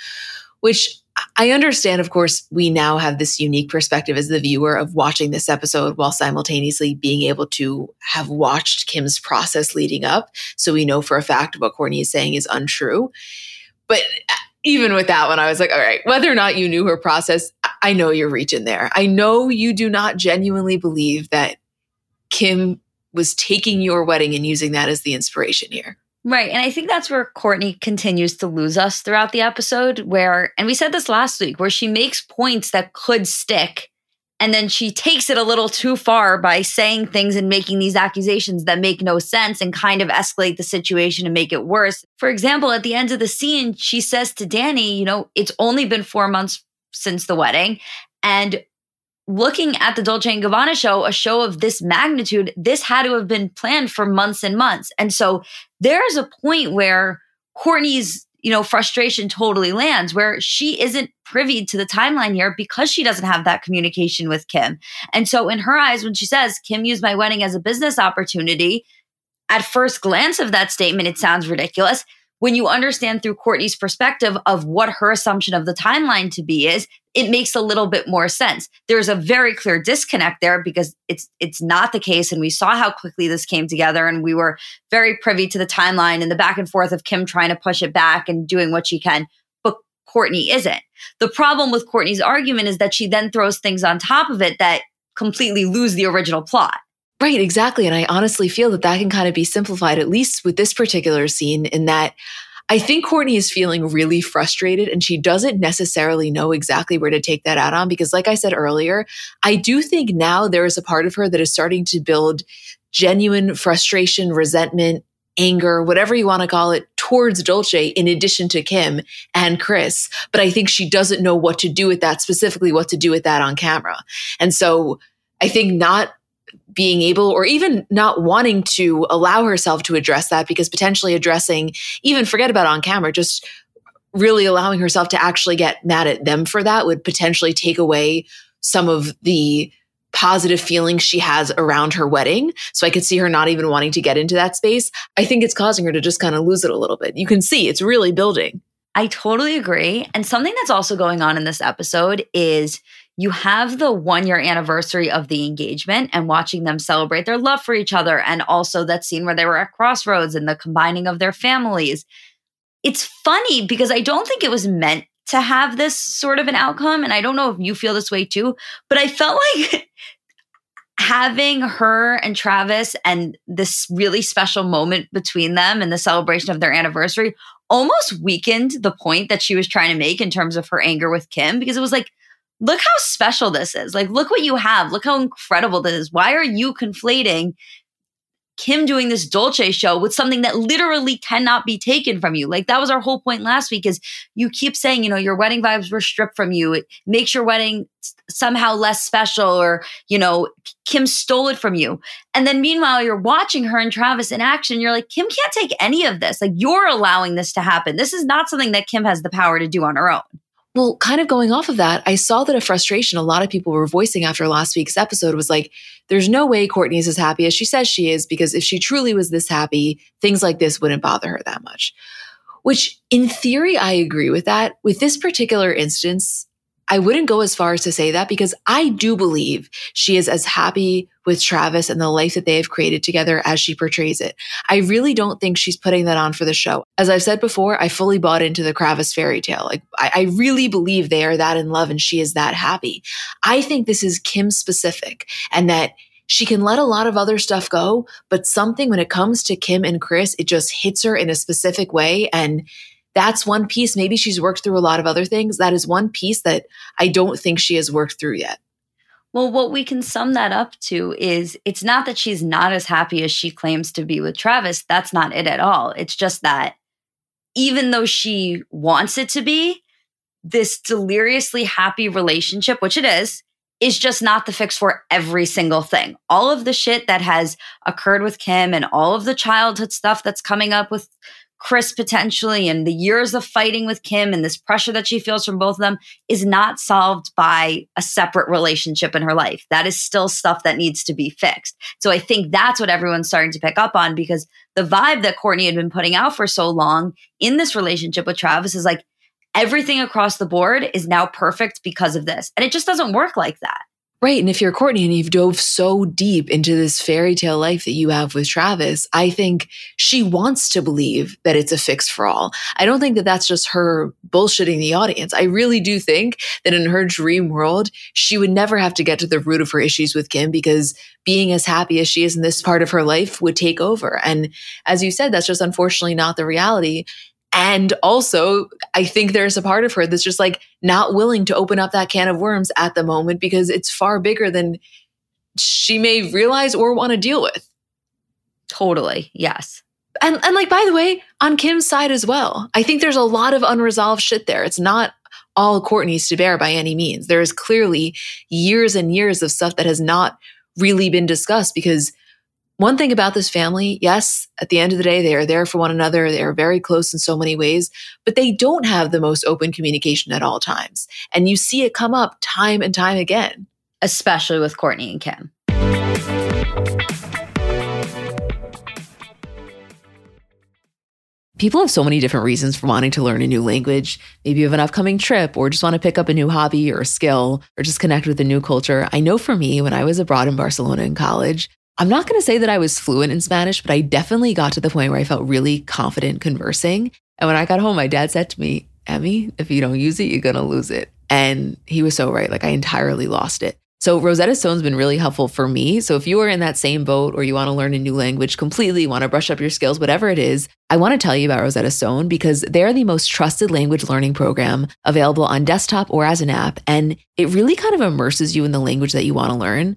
which I understand, of course, we now have this unique perspective as the viewer of watching this episode while simultaneously being able to have watched Kim's process leading up. So we know for a fact what Kourtney is saying is untrue. But even with that one, I was like, all right, whether or not you knew her process, I know you're reaching there. I know you do not genuinely believe that Kim was taking your wedding and using that as the inspiration here. Right. And I think that's where Kourtney continues to lose us throughout the episode, where, and we said this last week, where she makes points that could stick and then she takes it a little too far by saying things and making these accusations that make no sense and kind of escalate the situation and make it worse. For example, at the end of the scene, she says to Dani, you know, it's only been four months since the wedding. And looking at the Dolce and Gabbana show, a show of this magnitude, this had to have been planned for months and months. And so there's a point where Kourtney's, you know, frustration totally lands where she isn't privy to the timeline here because she doesn't have that communication with Kim. And so, in her eyes, when she says, Kim used my wedding as a business opportunity, at first glance of that statement, it sounds ridiculous when you understand through Kourtney's perspective of what her assumption of the timeline to be is, it makes a little bit more sense. There's a very clear disconnect there because it's it's not the case and we saw how quickly this came together and we were very privy to the timeline and the back and forth of Kim trying to push it back and doing what she can, but Kourtney isn't. The problem with Kourtney's argument is that she then throws things on top of it that completely lose the original plot. Right, exactly. And I honestly feel that that can kind of be simplified, at least with this particular scene, in that I think Kourtney is feeling really frustrated and she doesn't necessarily know exactly where to take that out on. Because, like I said earlier, I do think now there is a part of her that is starting to build genuine frustration, resentment, anger, whatever you want to call it, towards Dolce, in addition to Kim and Kris. But I think she doesn't know what to do with that, specifically what to do with that on camera. And so I think not being able or even not wanting to allow herself to address that because potentially addressing, even forget about on camera, just really allowing herself to actually get mad at them for that would potentially take away some of the positive feelings she has around her wedding. So I could see her not even wanting to get into that space. I think it's causing her to just kind of lose it a little bit. You can see it's really building. I totally agree. And something that's also going on in this episode is you have the one year anniversary of the engagement and watching them celebrate their love for each other. And also that scene where they were at Crossroads and the combining of their families. It's funny because I don't think it was meant to have this sort of an outcome. And I don't know if you feel this way too, but I felt like having her and Travis and this really special moment between them and the celebration of their anniversary almost weakened the point that she was trying to make in terms of her anger with Kim because it was like, look how special this is. Like, look what you have. Look how incredible this is. Why are you conflating Kim doing this Dolce show with something that literally cannot be taken from you. Like that was our whole point last week is you keep saying, you know, your wedding vibes were stripped from you. It makes your wedding somehow less special or, you know, Kim stole it from you. And then meanwhile, you're watching her and Travis in action. You're like, Kim can't take any of this. Like you're allowing this to happen. This is not something that Kim has the power to do on her own. Well, kind of going off of that, I saw that a frustration a lot of people were voicing after last week's episode was like, there's no way Kourtney is as happy as she says she is, because if she truly was this happy, things like this wouldn't bother her that much. Which, in theory, I agree with that. With this particular instance, I wouldn't go as far as to say that because I do believe she is as happy with Travis and the life that they have created together as she portrays it. I really don't think she's putting that on for the show. As I've said before, I fully bought into the Kravis fairy tale. Like, I, I really believe they are that in love and she is that happy. I think this is Kim specific and that she can let a lot of other stuff go, but something when it comes to Kim and Kris, it just hits her in a specific way. And that's one piece. Maybe she's worked through a lot of other things. That is one piece that I don't think she has worked through yet. Well, what we can sum that up to is it's not that she's not as happy as she claims to be with Travis. That's not it at all. It's just that even though she wants it to be, this deliriously happy relationship, which it is, is just not the fix for every single thing. All of the shit that has occurred with Kim and all of the childhood stuff that's coming up with Kris potentially and the years of fighting with Kim and this pressure that she feels from both of them is not solved by a separate relationship in her life. That is still stuff that needs to be fixed. So I think that's what everyone's starting to pick up on because the vibe that Kourtney had been putting out for so long in this relationship with Travis is like everything across the board is now perfect because of this. And it just doesn't work like that. Right. And if you're Kourtney and you've dove so deep into this fairy tale life that you have with Travis, I think she wants to believe that it's a fix for all. I don't think that that's just her bullshitting the audience. I really do think that in her dream world, she would never have to get to the root of her issues with Kim because being as happy as she is in this part of her life would take over. And as you said, that's just unfortunately not the reality. And also, I think there's a part of her that's just like not willing to open up that can of worms at the moment because it's far bigger than she may realize or want to deal with. Totally. Yes. And and like by the way, on Kim's side as well. I think there's a lot of unresolved shit there. It's not all Kourtney's to bear by any means. There is clearly years and years of stuff that has not really been discussed because one thing about this family, yes, at the end of the day, they are there for one another. They are very close in so many ways, but they don't have the most open communication at all times. And you see it come up time and time again. Especially with Kourtney and Kim. People have so many different reasons for wanting to learn a new language. Maybe you have an upcoming trip or just want to pick up a new hobby or a skill or just connect with a new culture. I know for me, when I was abroad in Barcelona in college, I'm not going to say that I was fluent in Spanish, but I definitely got to the point where I felt really confident conversing. And when I got home, my dad said to me, Emmy, if you don't use it, you're going to lose it. And he was so right. Like I entirely lost it. So Rosetta Stone's been really helpful for me. So if you are in that same boat or you want to learn a new language completely, want to brush up your skills, whatever it is, I want to tell you about Rosetta Stone because they're the most trusted language learning program available on desktop or as an app. And it really kind of immerses you in the language that you want to learn.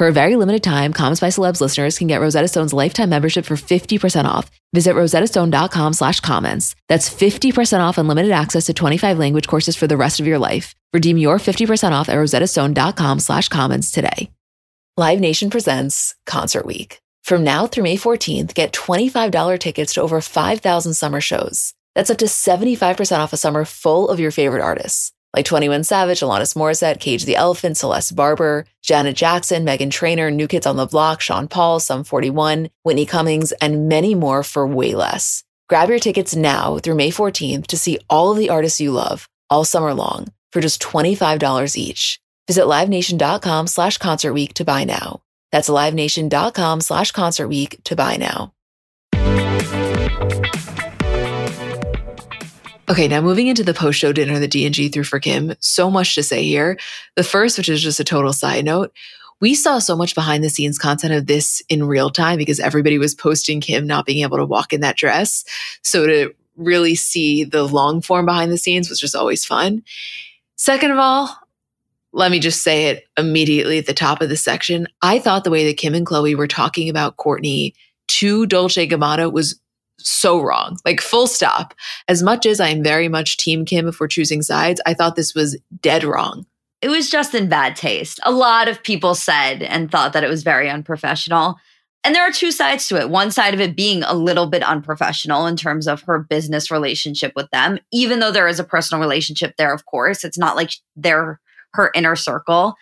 For a very limited time, Comments by Celebs listeners can get Rosetta Stone's lifetime membership for 50% off. Visit rosettastone.com slash comments. That's 50% off unlimited access to 25 language courses for the rest of your life. Redeem your 50% off at rosettastone.com slash comments today. Live Nation presents Concert Week. From now through May 14th, get $25 tickets to over 5,000 summer shows. That's up to 75% off a summer full of your favorite artists, like 21 Savage, Alanis Morissette, Cage the Elephant, Celeste Barber, Janet Jackson, Meghan Trainor, New Kids on the Block, Sean Paul, Sum 41, Whitney Cummings, and many more for way less. Grab your tickets now through May 14th to see all of the artists you love all summer long for just $25 each. Visit LiveNation.com slash Concert Week to buy now. That's LiveNation.com slash Concert Week to buy now. Okay, now moving into the post-show dinner that D&G threw for Kim, so much to say here. The first, which is just a total side note, we saw so much behind the scenes content of this in real time because everybody was posting Kim not being able to walk in that dress. So to really see the long form behind the scenes was just always fun. Second of all, let me just say it immediately at the top of the section. I thought the way that Kim and Khloé were talking about Kourtney to Dolce Gabbana was so wrong. Like full stop. As much as I'm very much team Kim if we're choosing sides, I thought this was dead wrong. It was just in bad taste. A lot of people said and thought that it was very unprofessional. And there are two sides to it. One side of it being a little bit unprofessional in terms of her business relationship with them, even though there is a personal relationship there, of course. It's not like they're her inner circle.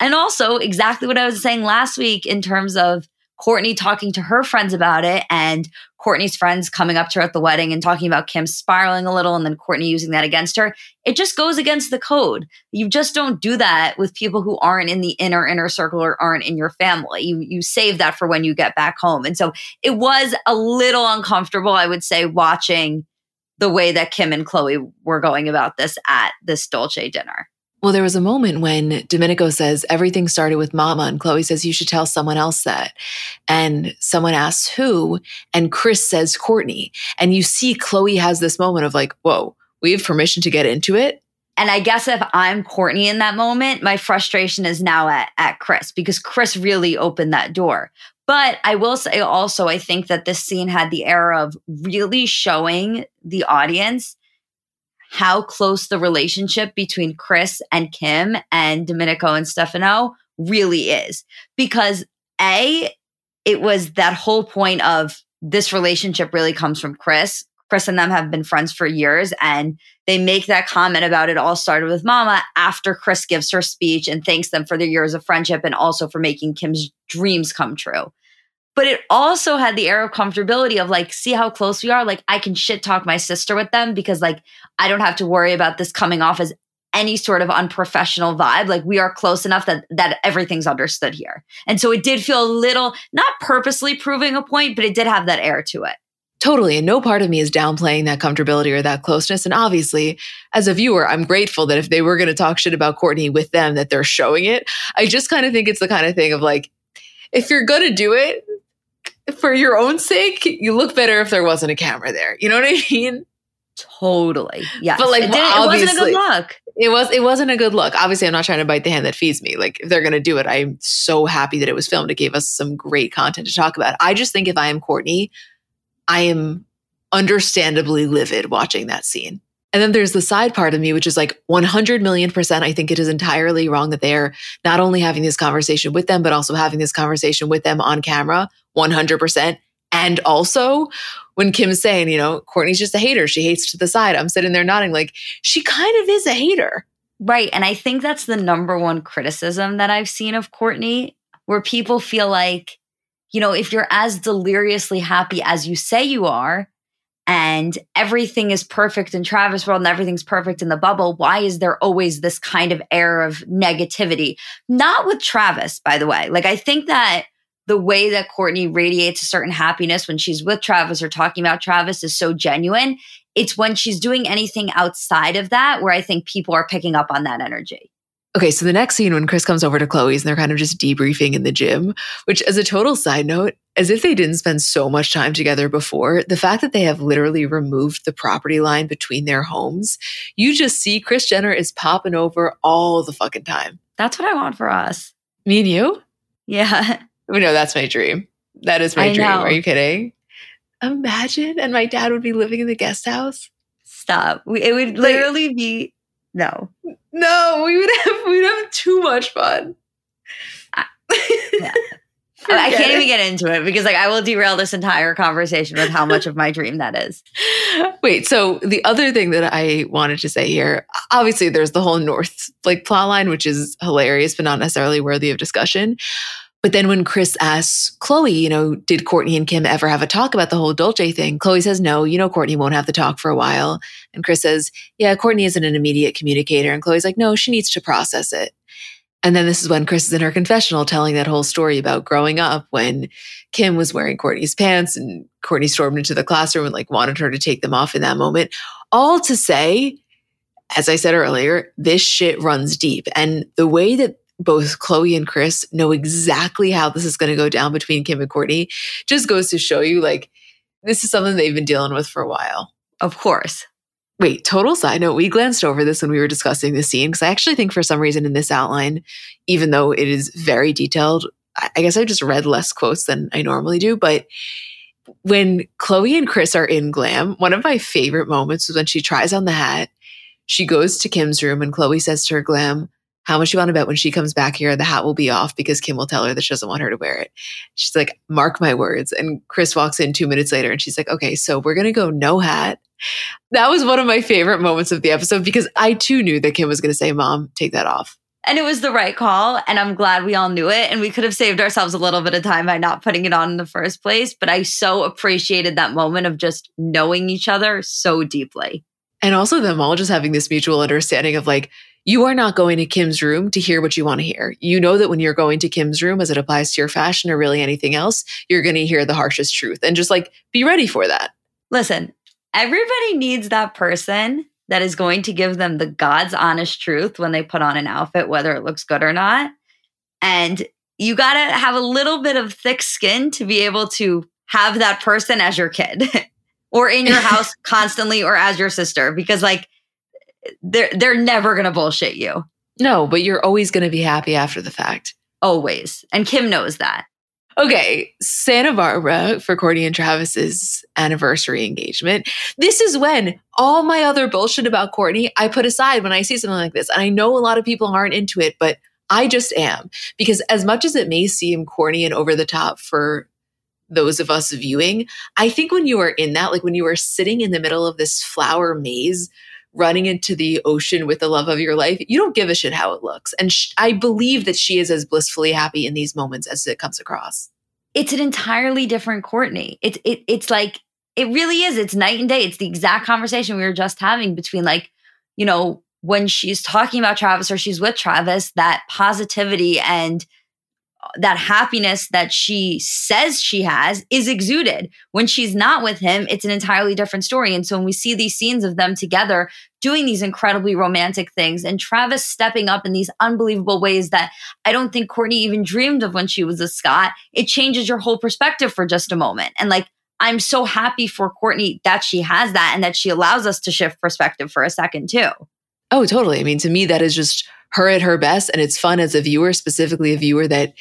And also, exactly what I was saying last week in terms of Kourtney talking to her friends about it and Kourtney's friends coming up to her at the wedding and talking about Kim spiraling a little and then Kourtney using that against her. It just goes against the code. You just don't do that with people who aren't in the inner inner circle or aren't in your family. You you save that for when you get back home. And so it was a little uncomfortable, I would say, watching the way that Kim and Khloé were going about this at this Dolce dinner. Well, there was a moment when Domenico says everything started with mama, and Khloé says, You should tell someone else that. And someone asks who, and Kris says Kourtney. And you see Khloé has this moment of like, Whoa, we have permission to get into it. And I guess if I'm Kourtney in that moment, my frustration is now at, at Kris because Kris really opened that door. But I will say also, I think that this scene had the air of really showing the audience how close the relationship between Kris and Kim and Domenico and Stefano really is. Because A, it was that whole point of this relationship really comes from Kris. Kris and them have been friends for years, and they make that comment about it all started with Mama after Kris gives her speech and thanks them for their years of friendship and also for making Kim's dreams come true but it also had the air of comfortability of like see how close we are like i can shit talk my sister with them because like i don't have to worry about this coming off as any sort of unprofessional vibe like we are close enough that that everything's understood here and so it did feel a little not purposely proving a point but it did have that air to it Totally. And no part of me is downplaying that comfortability or that closeness. And obviously, as a viewer, I'm grateful that if they were going to talk shit about courtney with them, that they're showing it. I just kind of think it's the kind of thing of like, if you're going to do it, for your own sake, you look better if there wasn't a camera there. You know what I mean? Totally. Yeah. But like, it, well, it wasn't a good look. It was. It wasn't a good look. Obviously, I'm not trying to bite the hand that feeds me. Like, if they're going to do it, I'm so happy that it was filmed. It gave us some great content to talk about. I just think if I am Kourtney, I am understandably livid watching that scene. And then there's the side part of me, which is like 100 million percent. I think it is entirely wrong that they're not only having this conversation with them, but also having this conversation with them on camera 100%. And also, when Kim's saying, you know, Kourtney's just a hater, she hates to the side, I'm sitting there nodding, like, she kind of is a hater. Right. And I think that's the number one criticism that I've seen of Kourtney, where people feel like, you know, if you're as deliriously happy as you say you are, and everything is perfect in Travis World and everything's perfect in the bubble, why is there always this kind of air of negativity? Not with Travis, by the way. Like, I think that the way that Kourtney radiates a certain happiness when she's with Travis or talking about Travis is so genuine. It's when she's doing anything outside of that where I think people are picking up on that energy. Okay, so the next scene when Kris comes over to Khloé's and they're kind of just debriefing in the gym, which, as a total side note, as if they didn't spend so much time together before, the fact that they have literally removed the property line between their homes, you just see Kris Jenner is popping over all the fucking time. That's what I want for us. Me and you? Yeah. No, that's my dream. That is my I dream. Know. Are you kidding? Imagine, and my dad would be living in the guest house. Stop. it would literally like, be no. No, we would have we'd have too much fun. yeah. I can't even get into it because like I will derail this entire conversation with how much of my dream that is. Wait, so the other thing that I wanted to say here, obviously there's the whole North like plot line, which is hilarious, but not necessarily worthy of discussion. But then when Kris asks Khloé, you know, did Kourtney and Kim ever have a talk about the whole Dolce thing? Khloé says, no, you know, Kourtney won't have the talk for a while. And Kris says, yeah, Kourtney isn't an immediate communicator. And Khloé's like, no, she needs to process it. And then this is when Kris is in her confessional telling that whole story about growing up when Kim was wearing Kourtney's pants and Kourtney stormed into the classroom and like wanted her to take them off in that moment. All to say, as I said earlier, this shit runs deep. And the way that both Khloé and Kris know exactly how this is going to go down between Kim and Kourtney just goes to show you like this is something they've been dealing with for a while. Of course. Wait, total side note, we glanced over this when we were discussing the scene because I actually think for some reason in this outline, even though it is very detailed, I guess I just read less quotes than I normally do. But when Khloé and Kris are in glam, one of my favorite moments was when she tries on the hat. She goes to Kim's room and Khloé says to her, Glam, how much you want to bet when she comes back here, the hat will be off because Kim will tell her that she doesn't want her to wear it. She's like, mark my words. And Kris walks in two minutes later and she's like, okay, so we're going to go no hat. That was one of my favorite moments of the episode because I too knew that Kim was going to say, Mom, take that off. And it was the right call. And I'm glad we all knew it. And we could have saved ourselves a little bit of time by not putting it on in the first place. But I so appreciated that moment of just knowing each other so deeply. And also them all just having this mutual understanding of like, you are not going to Kim's room to hear what you want to hear. You know that when you're going to Kim's room, as it applies to your fashion or really anything else, you're going to hear the harshest truth and just like be ready for that. Listen, everybody needs that person that is going to give them the God's honest truth when they put on an outfit, whether it looks good or not. And you got to have a little bit of thick skin to be able to have that person as your kid or in your house constantly or as your sister because like they're they're never going to bullshit you. No, but you're always going to be happy after the fact. Always. And Kim knows that. Okay, Santa Barbara for Kourtney and Travis's anniversary engagement. This is when all my other bullshit about Kourtney I put aside when I see something like this. And I know a lot of people aren't into it, but I just am. Because as much as it may seem corny and over the top for those of us viewing, I think when you are in that, like when you are sitting in the middle of this flower maze running into the ocean with the love of your life, you don't give a shit how it looks. And I believe that she is as blissfully happy in these moments as it comes across. It's an entirely different Kourtney. It's it, it's like it really is. It's night and day. It's the exact conversation we were just having between like, you know, when she's talking about Travis or she's with Travis, that positivity and that happiness that she says she has is exuded. When she's not with him, it's an entirely different story. And so when we see these scenes of them together doing these incredibly romantic things and Travis stepping up in these unbelievable ways that I don't think Kourtney even dreamed of when she was a Scott, it changes your whole perspective for just a moment. And like, I'm so happy for Kourtney that she has that and that she allows us to shift perspective for a second too. Oh, totally. I mean, to me, that is just her at her best. And it's fun as a viewer, specifically a viewer that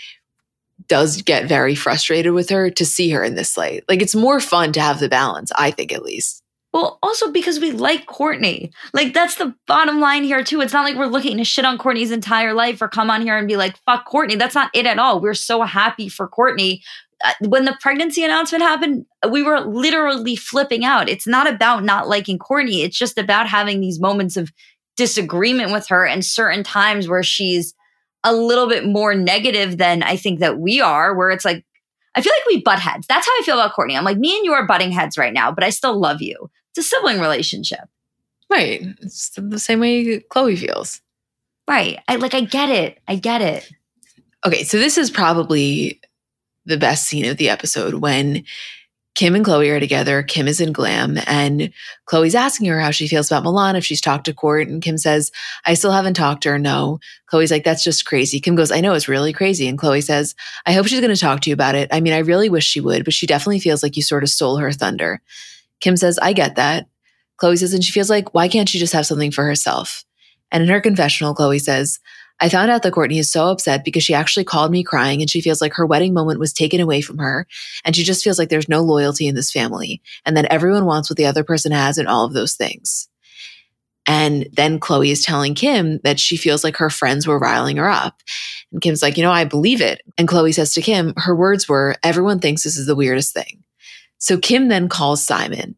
does get very frustrated with her to see her in this light. Like it's more fun to have the balance, I think at least. Well, also because we like Kourtney. Like that's the bottom line here too. It's not like we're looking to shit on Kourtney's entire life or come on here and be like, fuck Kourtney. That's not it at all. We're so happy for Kourtney. Uh, when the pregnancy announcement happened, we were literally flipping out. It's not about not liking Kourtney. It's just about having these moments of disagreement with her and certain times where she's a little bit more negative than I think that we are, where it's like, I feel like we butt heads. That's how I feel about Kourtney. I'm like, me and you are butting heads right now, but I still love you. It's a sibling relationship. Right. It's the same way Khloé feels. Right. I like, I get it. I get it. Okay. So this is probably the best scene of the episode when Kim and Khloé are together. Kim is in glam, and Khloé's asking her how she feels about Milan, if she's talked to Court. And Kim says, I still haven't talked to her. No. Khloé's like, that's just crazy. Kim goes, I know it's really crazy. And Khloé says, I hope she's going to talk to you about it. I mean, I really wish she would, but she definitely feels like you sort of stole her thunder. Kim says, I get that. Khloé says, and she feels like, why can't she just have something for herself? And in her confessional, Khloé says, I found out that Kourtney is so upset because she actually called me crying and she feels like her wedding moment was taken away from her. And she just feels like there's no loyalty in this family and that everyone wants what the other person has and all of those things. And then Khloé is telling Kim that she feels like her friends were riling her up. And Kim's like, you know, I believe it. And Khloé says to Kim, her words were, everyone thinks this is the weirdest thing. So Kim then calls Simon.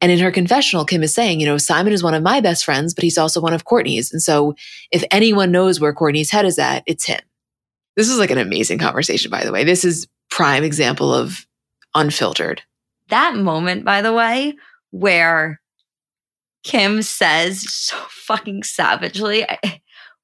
And in her confessional, Kim is saying, you know, Simon is one of my best friends, but he's also one of Kourtney's. And so if anyone knows where Kourtney's head is at, it's him. This is like an amazing conversation, by the way. This is prime example of unfiltered. That moment, by the way, where Kim says so fucking savagely,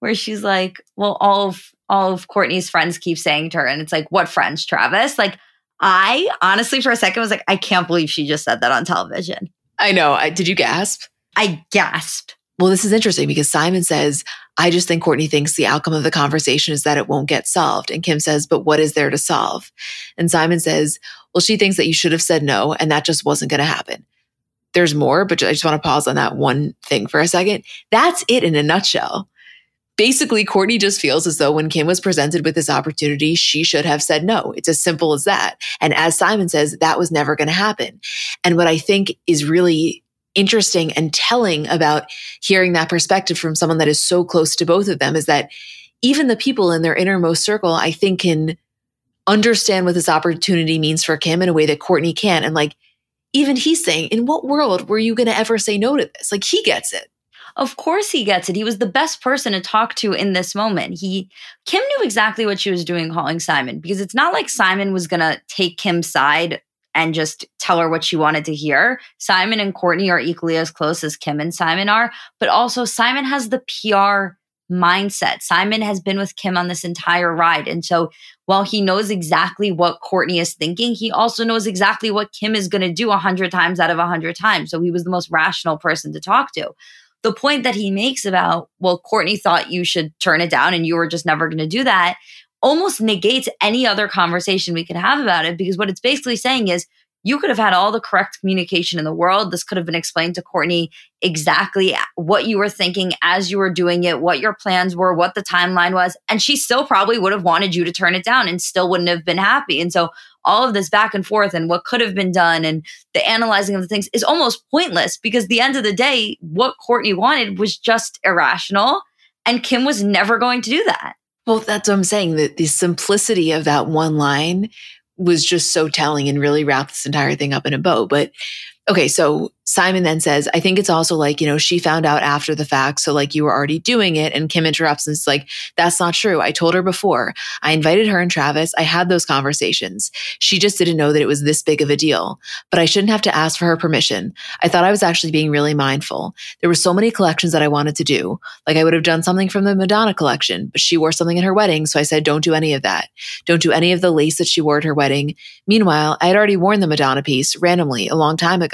where she's like, "Well, all of all of Kourtney's friends keep saying to her," and it's like, "What friends, Travis?" Like, I honestly, for a second, was like, "I can't believe she just said that on television." I know. I, did you gasp? I gasped. Well, this is interesting because Simon says, I just think Kourtney thinks the outcome of the conversation is that it won't get solved. And Kim says, But what is there to solve? And Simon says, Well, she thinks that you should have said no, and that just wasn't going to happen. There's more, but I just want to pause on that one thing for a second. That's it in a nutshell. Basically, Kourtney just feels as though when Kim was presented with this opportunity, she should have said no. It's as simple as that. And as Simon says, that was never going to happen. And what I think is really interesting and telling about hearing that perspective from someone that is so close to both of them is that even the people in their innermost circle, I think, can understand what this opportunity means for Kim in a way that Kourtney can. And like, even he's saying, in what world were you going to ever say no to this? Like he gets it. Of course he gets it. He was the best person to talk to in this moment. He Kim knew exactly what she was doing calling Simon because it's not like Simon was going to take Kim's side and just tell her what she wanted to hear. Simon and Kourtney are equally as close as Kim and Simon are, but also Simon has the PR mindset. Simon has been with Kim on this entire ride. And so while he knows exactly what Kourtney is thinking, he also knows exactly what Kim is going to do a hundred times out of a hundred times. So he was the most rational person to talk to. The point that he makes about, well, Kourtney thought you should turn it down and you were just never going to do that almost negates any other conversation we could have about it because what it's basically saying is you could have had all the correct communication in the world. This could have been explained to Kourtney exactly what you were thinking as you were doing it, what your plans were, what the timeline was. And she still probably would have wanted you to turn it down and still wouldn't have been happy. And so all of this back and forth and what could have been done and the analyzing of the things is almost pointless because the end of the day, what Kourtney wanted was just irrational. And Kim was never going to do that. Well, that's what I'm saying. That the simplicity of that one line was just so telling and really wrapped this entire thing up in a bow. But okay, so Simon then says, I think it's also like, you know, she found out after the fact. So, like, you were already doing it. And Kim interrupts and it's like, that's not true. I told her before. I invited her and Travis. I had those conversations. She just didn't know that it was this big of a deal. But I shouldn't have to ask for her permission. I thought I was actually being really mindful. There were so many collections that I wanted to do. Like, I would have done something from the Madonna collection, but she wore something at her wedding. So I said, don't do any of that. Don't do any of the lace that she wore at her wedding. Meanwhile, I had already worn the Madonna piece randomly a long time ago.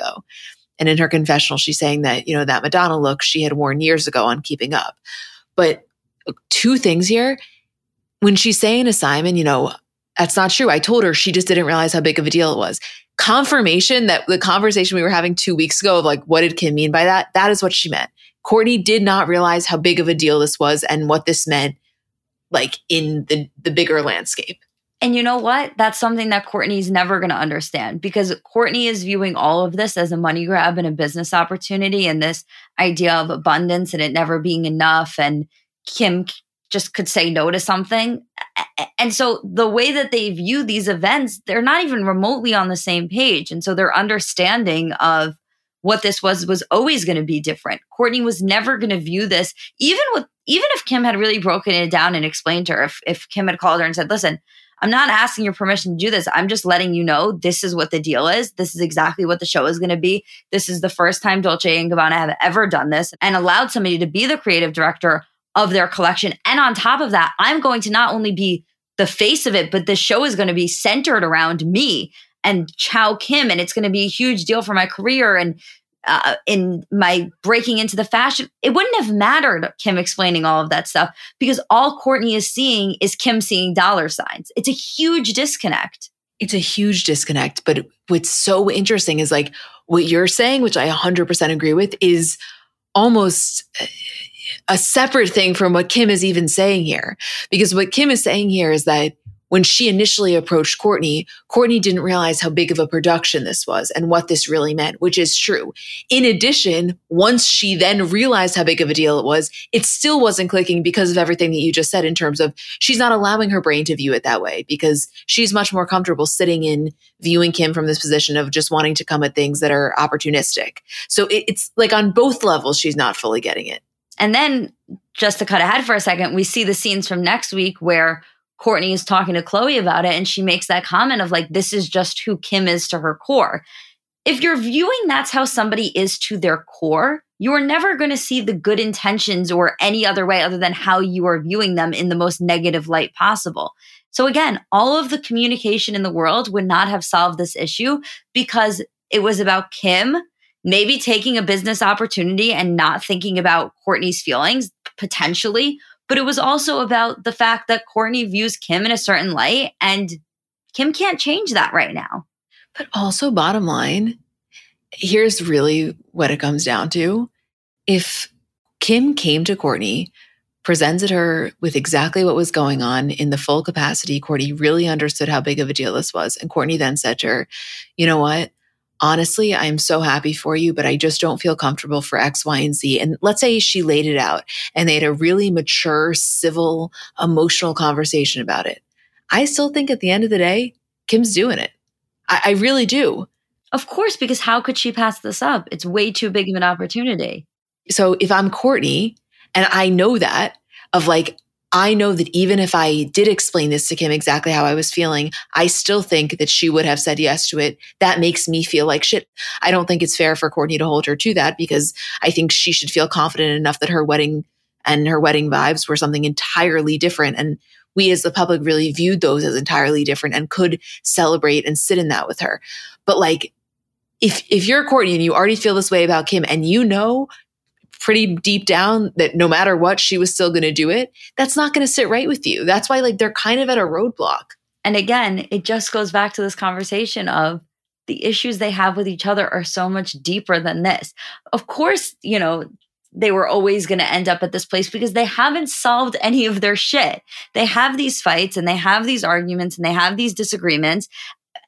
And in her confessional, she's saying that, you know, that Madonna look she had worn years ago on Keeping Up. But uh, two things here. When she's saying to Simon, you know, that's not true. I told her she just didn't realize how big of a deal it was. Confirmation that the conversation we were having two weeks ago of like, what did Kim mean by that? That is what she meant. Kourtney did not realize how big of a deal this was and what this meant, like in the, the bigger landscape. And you know what? That's something that Kourtney's never going to understand because Kourtney is viewing all of this as a money grab and a business opportunity and this idea of abundance and it never being enough. And Kim just could say no to something. And so the way that they view these events, they're not even remotely on the same page. And so their understanding of what this was was always going to be different. Kourtney was never going to view this, even with even if Kim had really broken it down and explained to her, if, if Kim had called her and said, listen, I'm not asking your permission to do this. I'm just letting you know this is what the deal is. This is exactly what the show is going to be. This is the first time Dolce and Gabbana have ever done this and allowed somebody to be the creative director of their collection. And on top of that, I'm going to not only be the face of it, but the show is going to be centered around me and Ciao Kim. And it's going to be a huge deal for my career. And uh, in my breaking into the fashion, it wouldn't have mattered Kim explaining all of that stuff because all Kourtney is seeing is Kim seeing dollar signs. It's a huge disconnect. It's a huge disconnect. But what's so interesting is like what you're saying, which I 100% agree with, is almost a separate thing from what Kim is even saying here. Because what Kim is saying here is that when she initially approached Kourtney, Kourtney didn't realize how big of a production this was and what this really meant, which is true. In addition, once she then realized how big of a deal it was, it still wasn't clicking because of everything that you just said in terms of she's not allowing her brain to view it that way because she's much more comfortable sitting in viewing Kim from this position of just wanting to come at things that are opportunistic. So it, it's like on both levels, she's not fully getting it. And then just to cut ahead for a second, we see the scenes from next week where Kourtney is talking to Khloé about it and she makes that comment of like, this is just who Kim is to her core. If you're viewing that's how somebody is to their core, you are never going to see the good intentions or any other way other than how you are viewing them in the most negative light possible. So again, all of the communication in the world would not have solved this issue because it was about Kim maybe taking a business opportunity and not thinking about Kourtney's feelings potentially, but it was also about the fact that Kourtney views Kim in a certain light and Kim can't change that right now. But also, bottom line, here's really what it comes down to. If Kim came to Kourtney, presented her with exactly what was going on in the full capacity, Kourtney really understood how big of a deal this was. And Kourtney then said to her, You know what? Honestly, I'm so happy for you, but I just don't feel comfortable for X, Y, and Z. And let's say she laid it out and they had a really mature, civil, emotional conversation about it. I still think at the end of the day, Kim's doing it. I, I really do. Of course, because how could she pass this up? It's way too big of an opportunity. So if I'm Kourtney and I know that, of like, I know that even if I did explain this to Kim exactly how I was feeling, I still think that she would have said yes to it. That makes me feel like shit. I don't think it's fair for Kourtney to hold her to that because I think she should feel confident enough that her wedding and her wedding vibes were something entirely different. And we as the public really viewed those as entirely different and could celebrate and sit in that with her. But like, if if you're Kourtney and you already feel this way about Kim and you know pretty deep down that no matter what, she was still going to do it, that's not going to sit right with you. That's why, like, they're kind of at a roadblock. And again, it just goes back to this conversation of the issues they have with each other are so much deeper than this. Of course, you know, they were always going to end up at this place because they haven't solved any of their shit. They have these fights and they have these arguments and they have these disagreements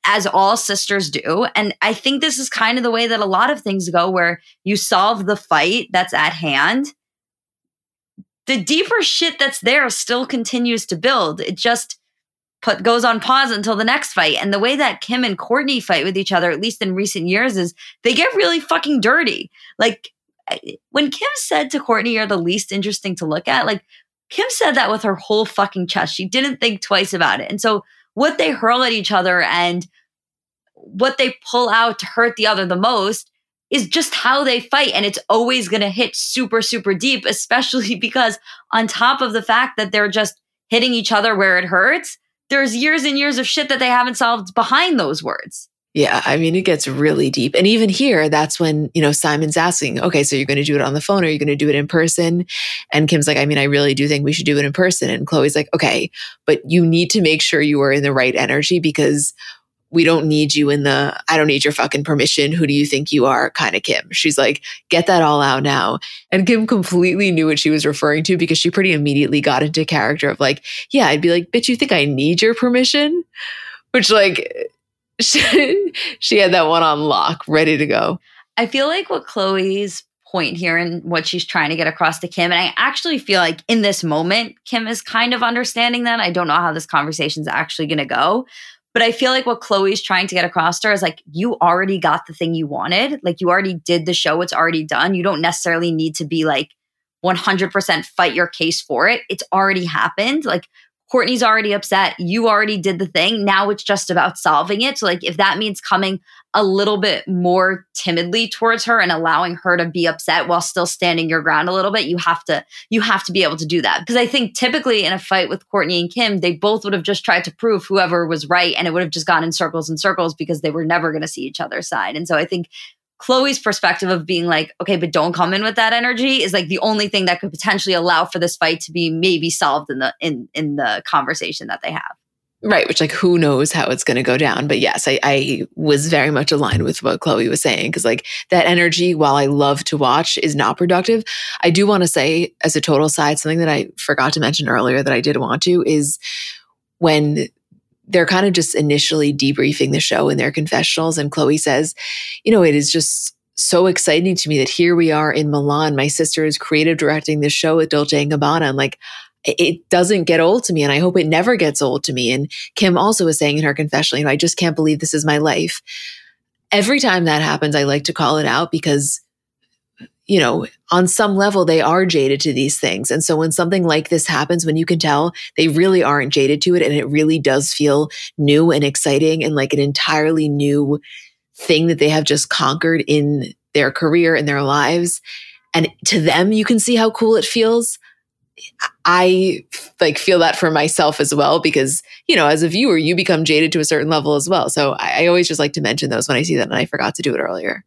as all sisters do. And I think this is kind of the way that a lot of things go, where you solve the fight that's at hand. The deeper shit that's there still continues to build. It just put goes on pause until the next fight. And the way that Kim and Kourtney fight with each other, at least in recent years, is they get really fucking dirty. Like when Kim said to Kourtney, "You're the least interesting to look at," like Kim said that with her whole fucking chest. She didn't think twice about it. And so what they hurl at each other and what they pull out to hurt the other the most is just how they fight. And it's always going to hit super, super deep, especially because on top of the fact that they're just hitting each other where it hurts, there's years and years of shit that they haven't solved behind those words. Yeah, I mean, it gets really deep. And even here, that's when, you know, Simon's asking, okay, so you're going to do it on the phone or are you going to do it in person? And Kim's like, I mean, I really do think we should do it in person. And Khloé's like, okay, but you need to make sure you are in the right energy because we don't need you in the, I don't need your fucking permission. Who do you think you are? kind of Kim. She's like, get that all out now. And Kim completely knew what she was referring to because she pretty immediately got into character of like, yeah, I'd be like, bitch, you think I need your permission? Which, like, she, she had that one on lock, ready to go. I feel like what Khloé's point here and what she's trying to get across to Kim, and I actually feel like in this moment, Kim is kind of understanding that. I don't know how this conversation is actually going to go. But I feel like what Khloé's trying to get across to her is like, you already got the thing you wanted. Like, you already did the show, it's already done. You don't necessarily need to be like 100% fight your case for it. It's already happened. Like, Kourtney's already upset. You already did the thing. Now it's just about solving it. So, like, if that means coming a little bit more timidly towards her and allowing her to be upset while still standing your ground a little bit, you have to you have to be able to do that. Because I think typically in a fight with Kourtney and Kim, they both would have just tried to prove whoever was right, and it would have just gone in circles and circles because they were never going to see each other's side. And so I think Khloé's perspective of being like, okay, but don't come in with that energy is like the only thing that could potentially allow for this fight to be maybe solved in the in in the conversation that they have. Right, which like who knows how it's going to go down. But yes, I, I was very much aligned with what Khloé was saying because like that energy, while I love to watch, is not productive. I do want to say, as a total side, something that I forgot to mention earlier that I did want to is when they're kind of just initially debriefing the show in their confessionals. And Khloé says, you know, it is just so exciting to me that here we are in Milan. My sister is creative directing this show with Dolce and Gabbana. And like, it doesn't get old to me. And I hope it never gets old to me. And Kim also was saying in her confessional, you know, I just can't believe this is my life. Every time that happens, I like to call it out because you know, on some level, they are jaded to these things. And so when something like this happens, when you can tell they really aren't jaded to it and it really does feel new and exciting and like an entirely new thing that they have just conquered in their career and their lives. And to them, you can see how cool it feels. I like feel that for myself as well because, you know, as a viewer, you become jaded to a certain level as well. So I, I always just like to mention those when I see that. And I forgot to do it earlier.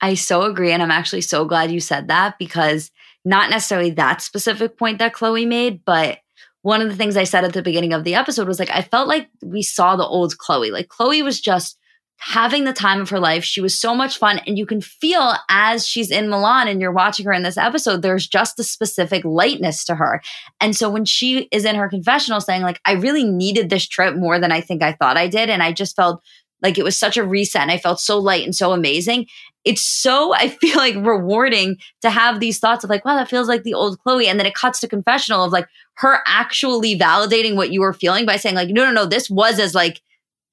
I so agree. And I'm actually so glad you said that because not necessarily that specific point that Khloé made, but one of the things I said at the beginning of the episode was like, I felt like we saw the old Khloé. Like, Khloé was just having the time of her life. She was so much fun. And you can feel as she's in Milan and you're watching her in this episode, there's just a specific lightness to her. And so when she is in her confessional saying, like, I really needed this trip more than I think I thought I did. And I just felt like it was such a reset and I felt so light and so amazing. It's so, I feel like rewarding to have these thoughts of like, wow, that feels like the old Khloé. And then it cuts to confessional of like her actually validating what you were feeling by saying, like, no, no, no, this was as like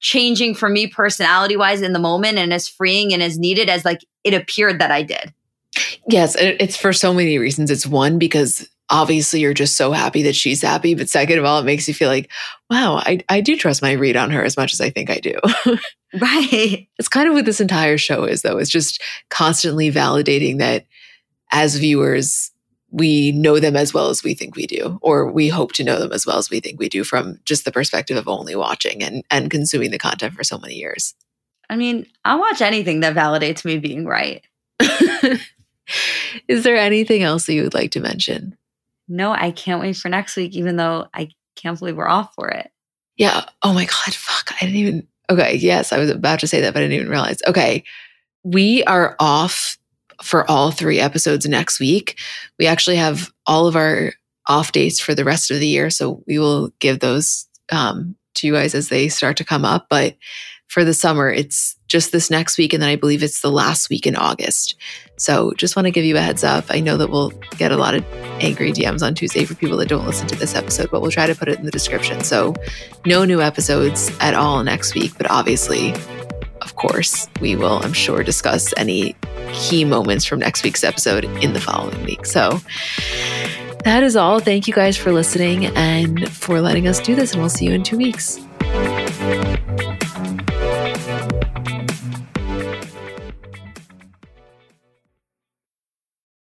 changing for me personality wise in the moment and as freeing and as needed as like it appeared that I did. Yes, it's for so many reasons. It's one because obviously you're just so happy that she's happy. But second of all, it makes you feel like, wow, I, I do trust my read on her as much as I think I do. right. It's kind of what this entire show is, though. It's just constantly validating that as viewers, we know them as well as we think we do, or we hope to know them as well as we think we do from just the perspective of only watching and, and consuming the content for so many years. I mean, I'll watch anything that validates me being right. Is there anything else that you would like to mention? no, I can't wait for next week, even though I can't believe we're off for it. Yeah. Oh my God. Fuck. I didn't even. Okay. Yes. I was about to say that, but I didn't even realize. Okay. We are off for all three episodes next week. We actually have all of our off dates for the rest of the year. So we will give those um, to you guys as they start to come up. But for the summer, it's just this next week. And then I believe it's the last week in August. So just want to give you a heads up. I know that we'll get a lot of angry DMs on Tuesday for people that don't listen to this episode, but we'll try to put it in the description. So no new episodes at all next week, but obviously, of course, we will, I'm sure, discuss any key moments from next week's episode in the following week. So that is all. Thank you guys for listening and for letting us do this, and we'll see you in two weeks.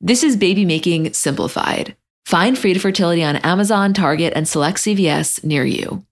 This is baby making simplified. Find Frida Fertility on Amazon, Target, and select CVS near you.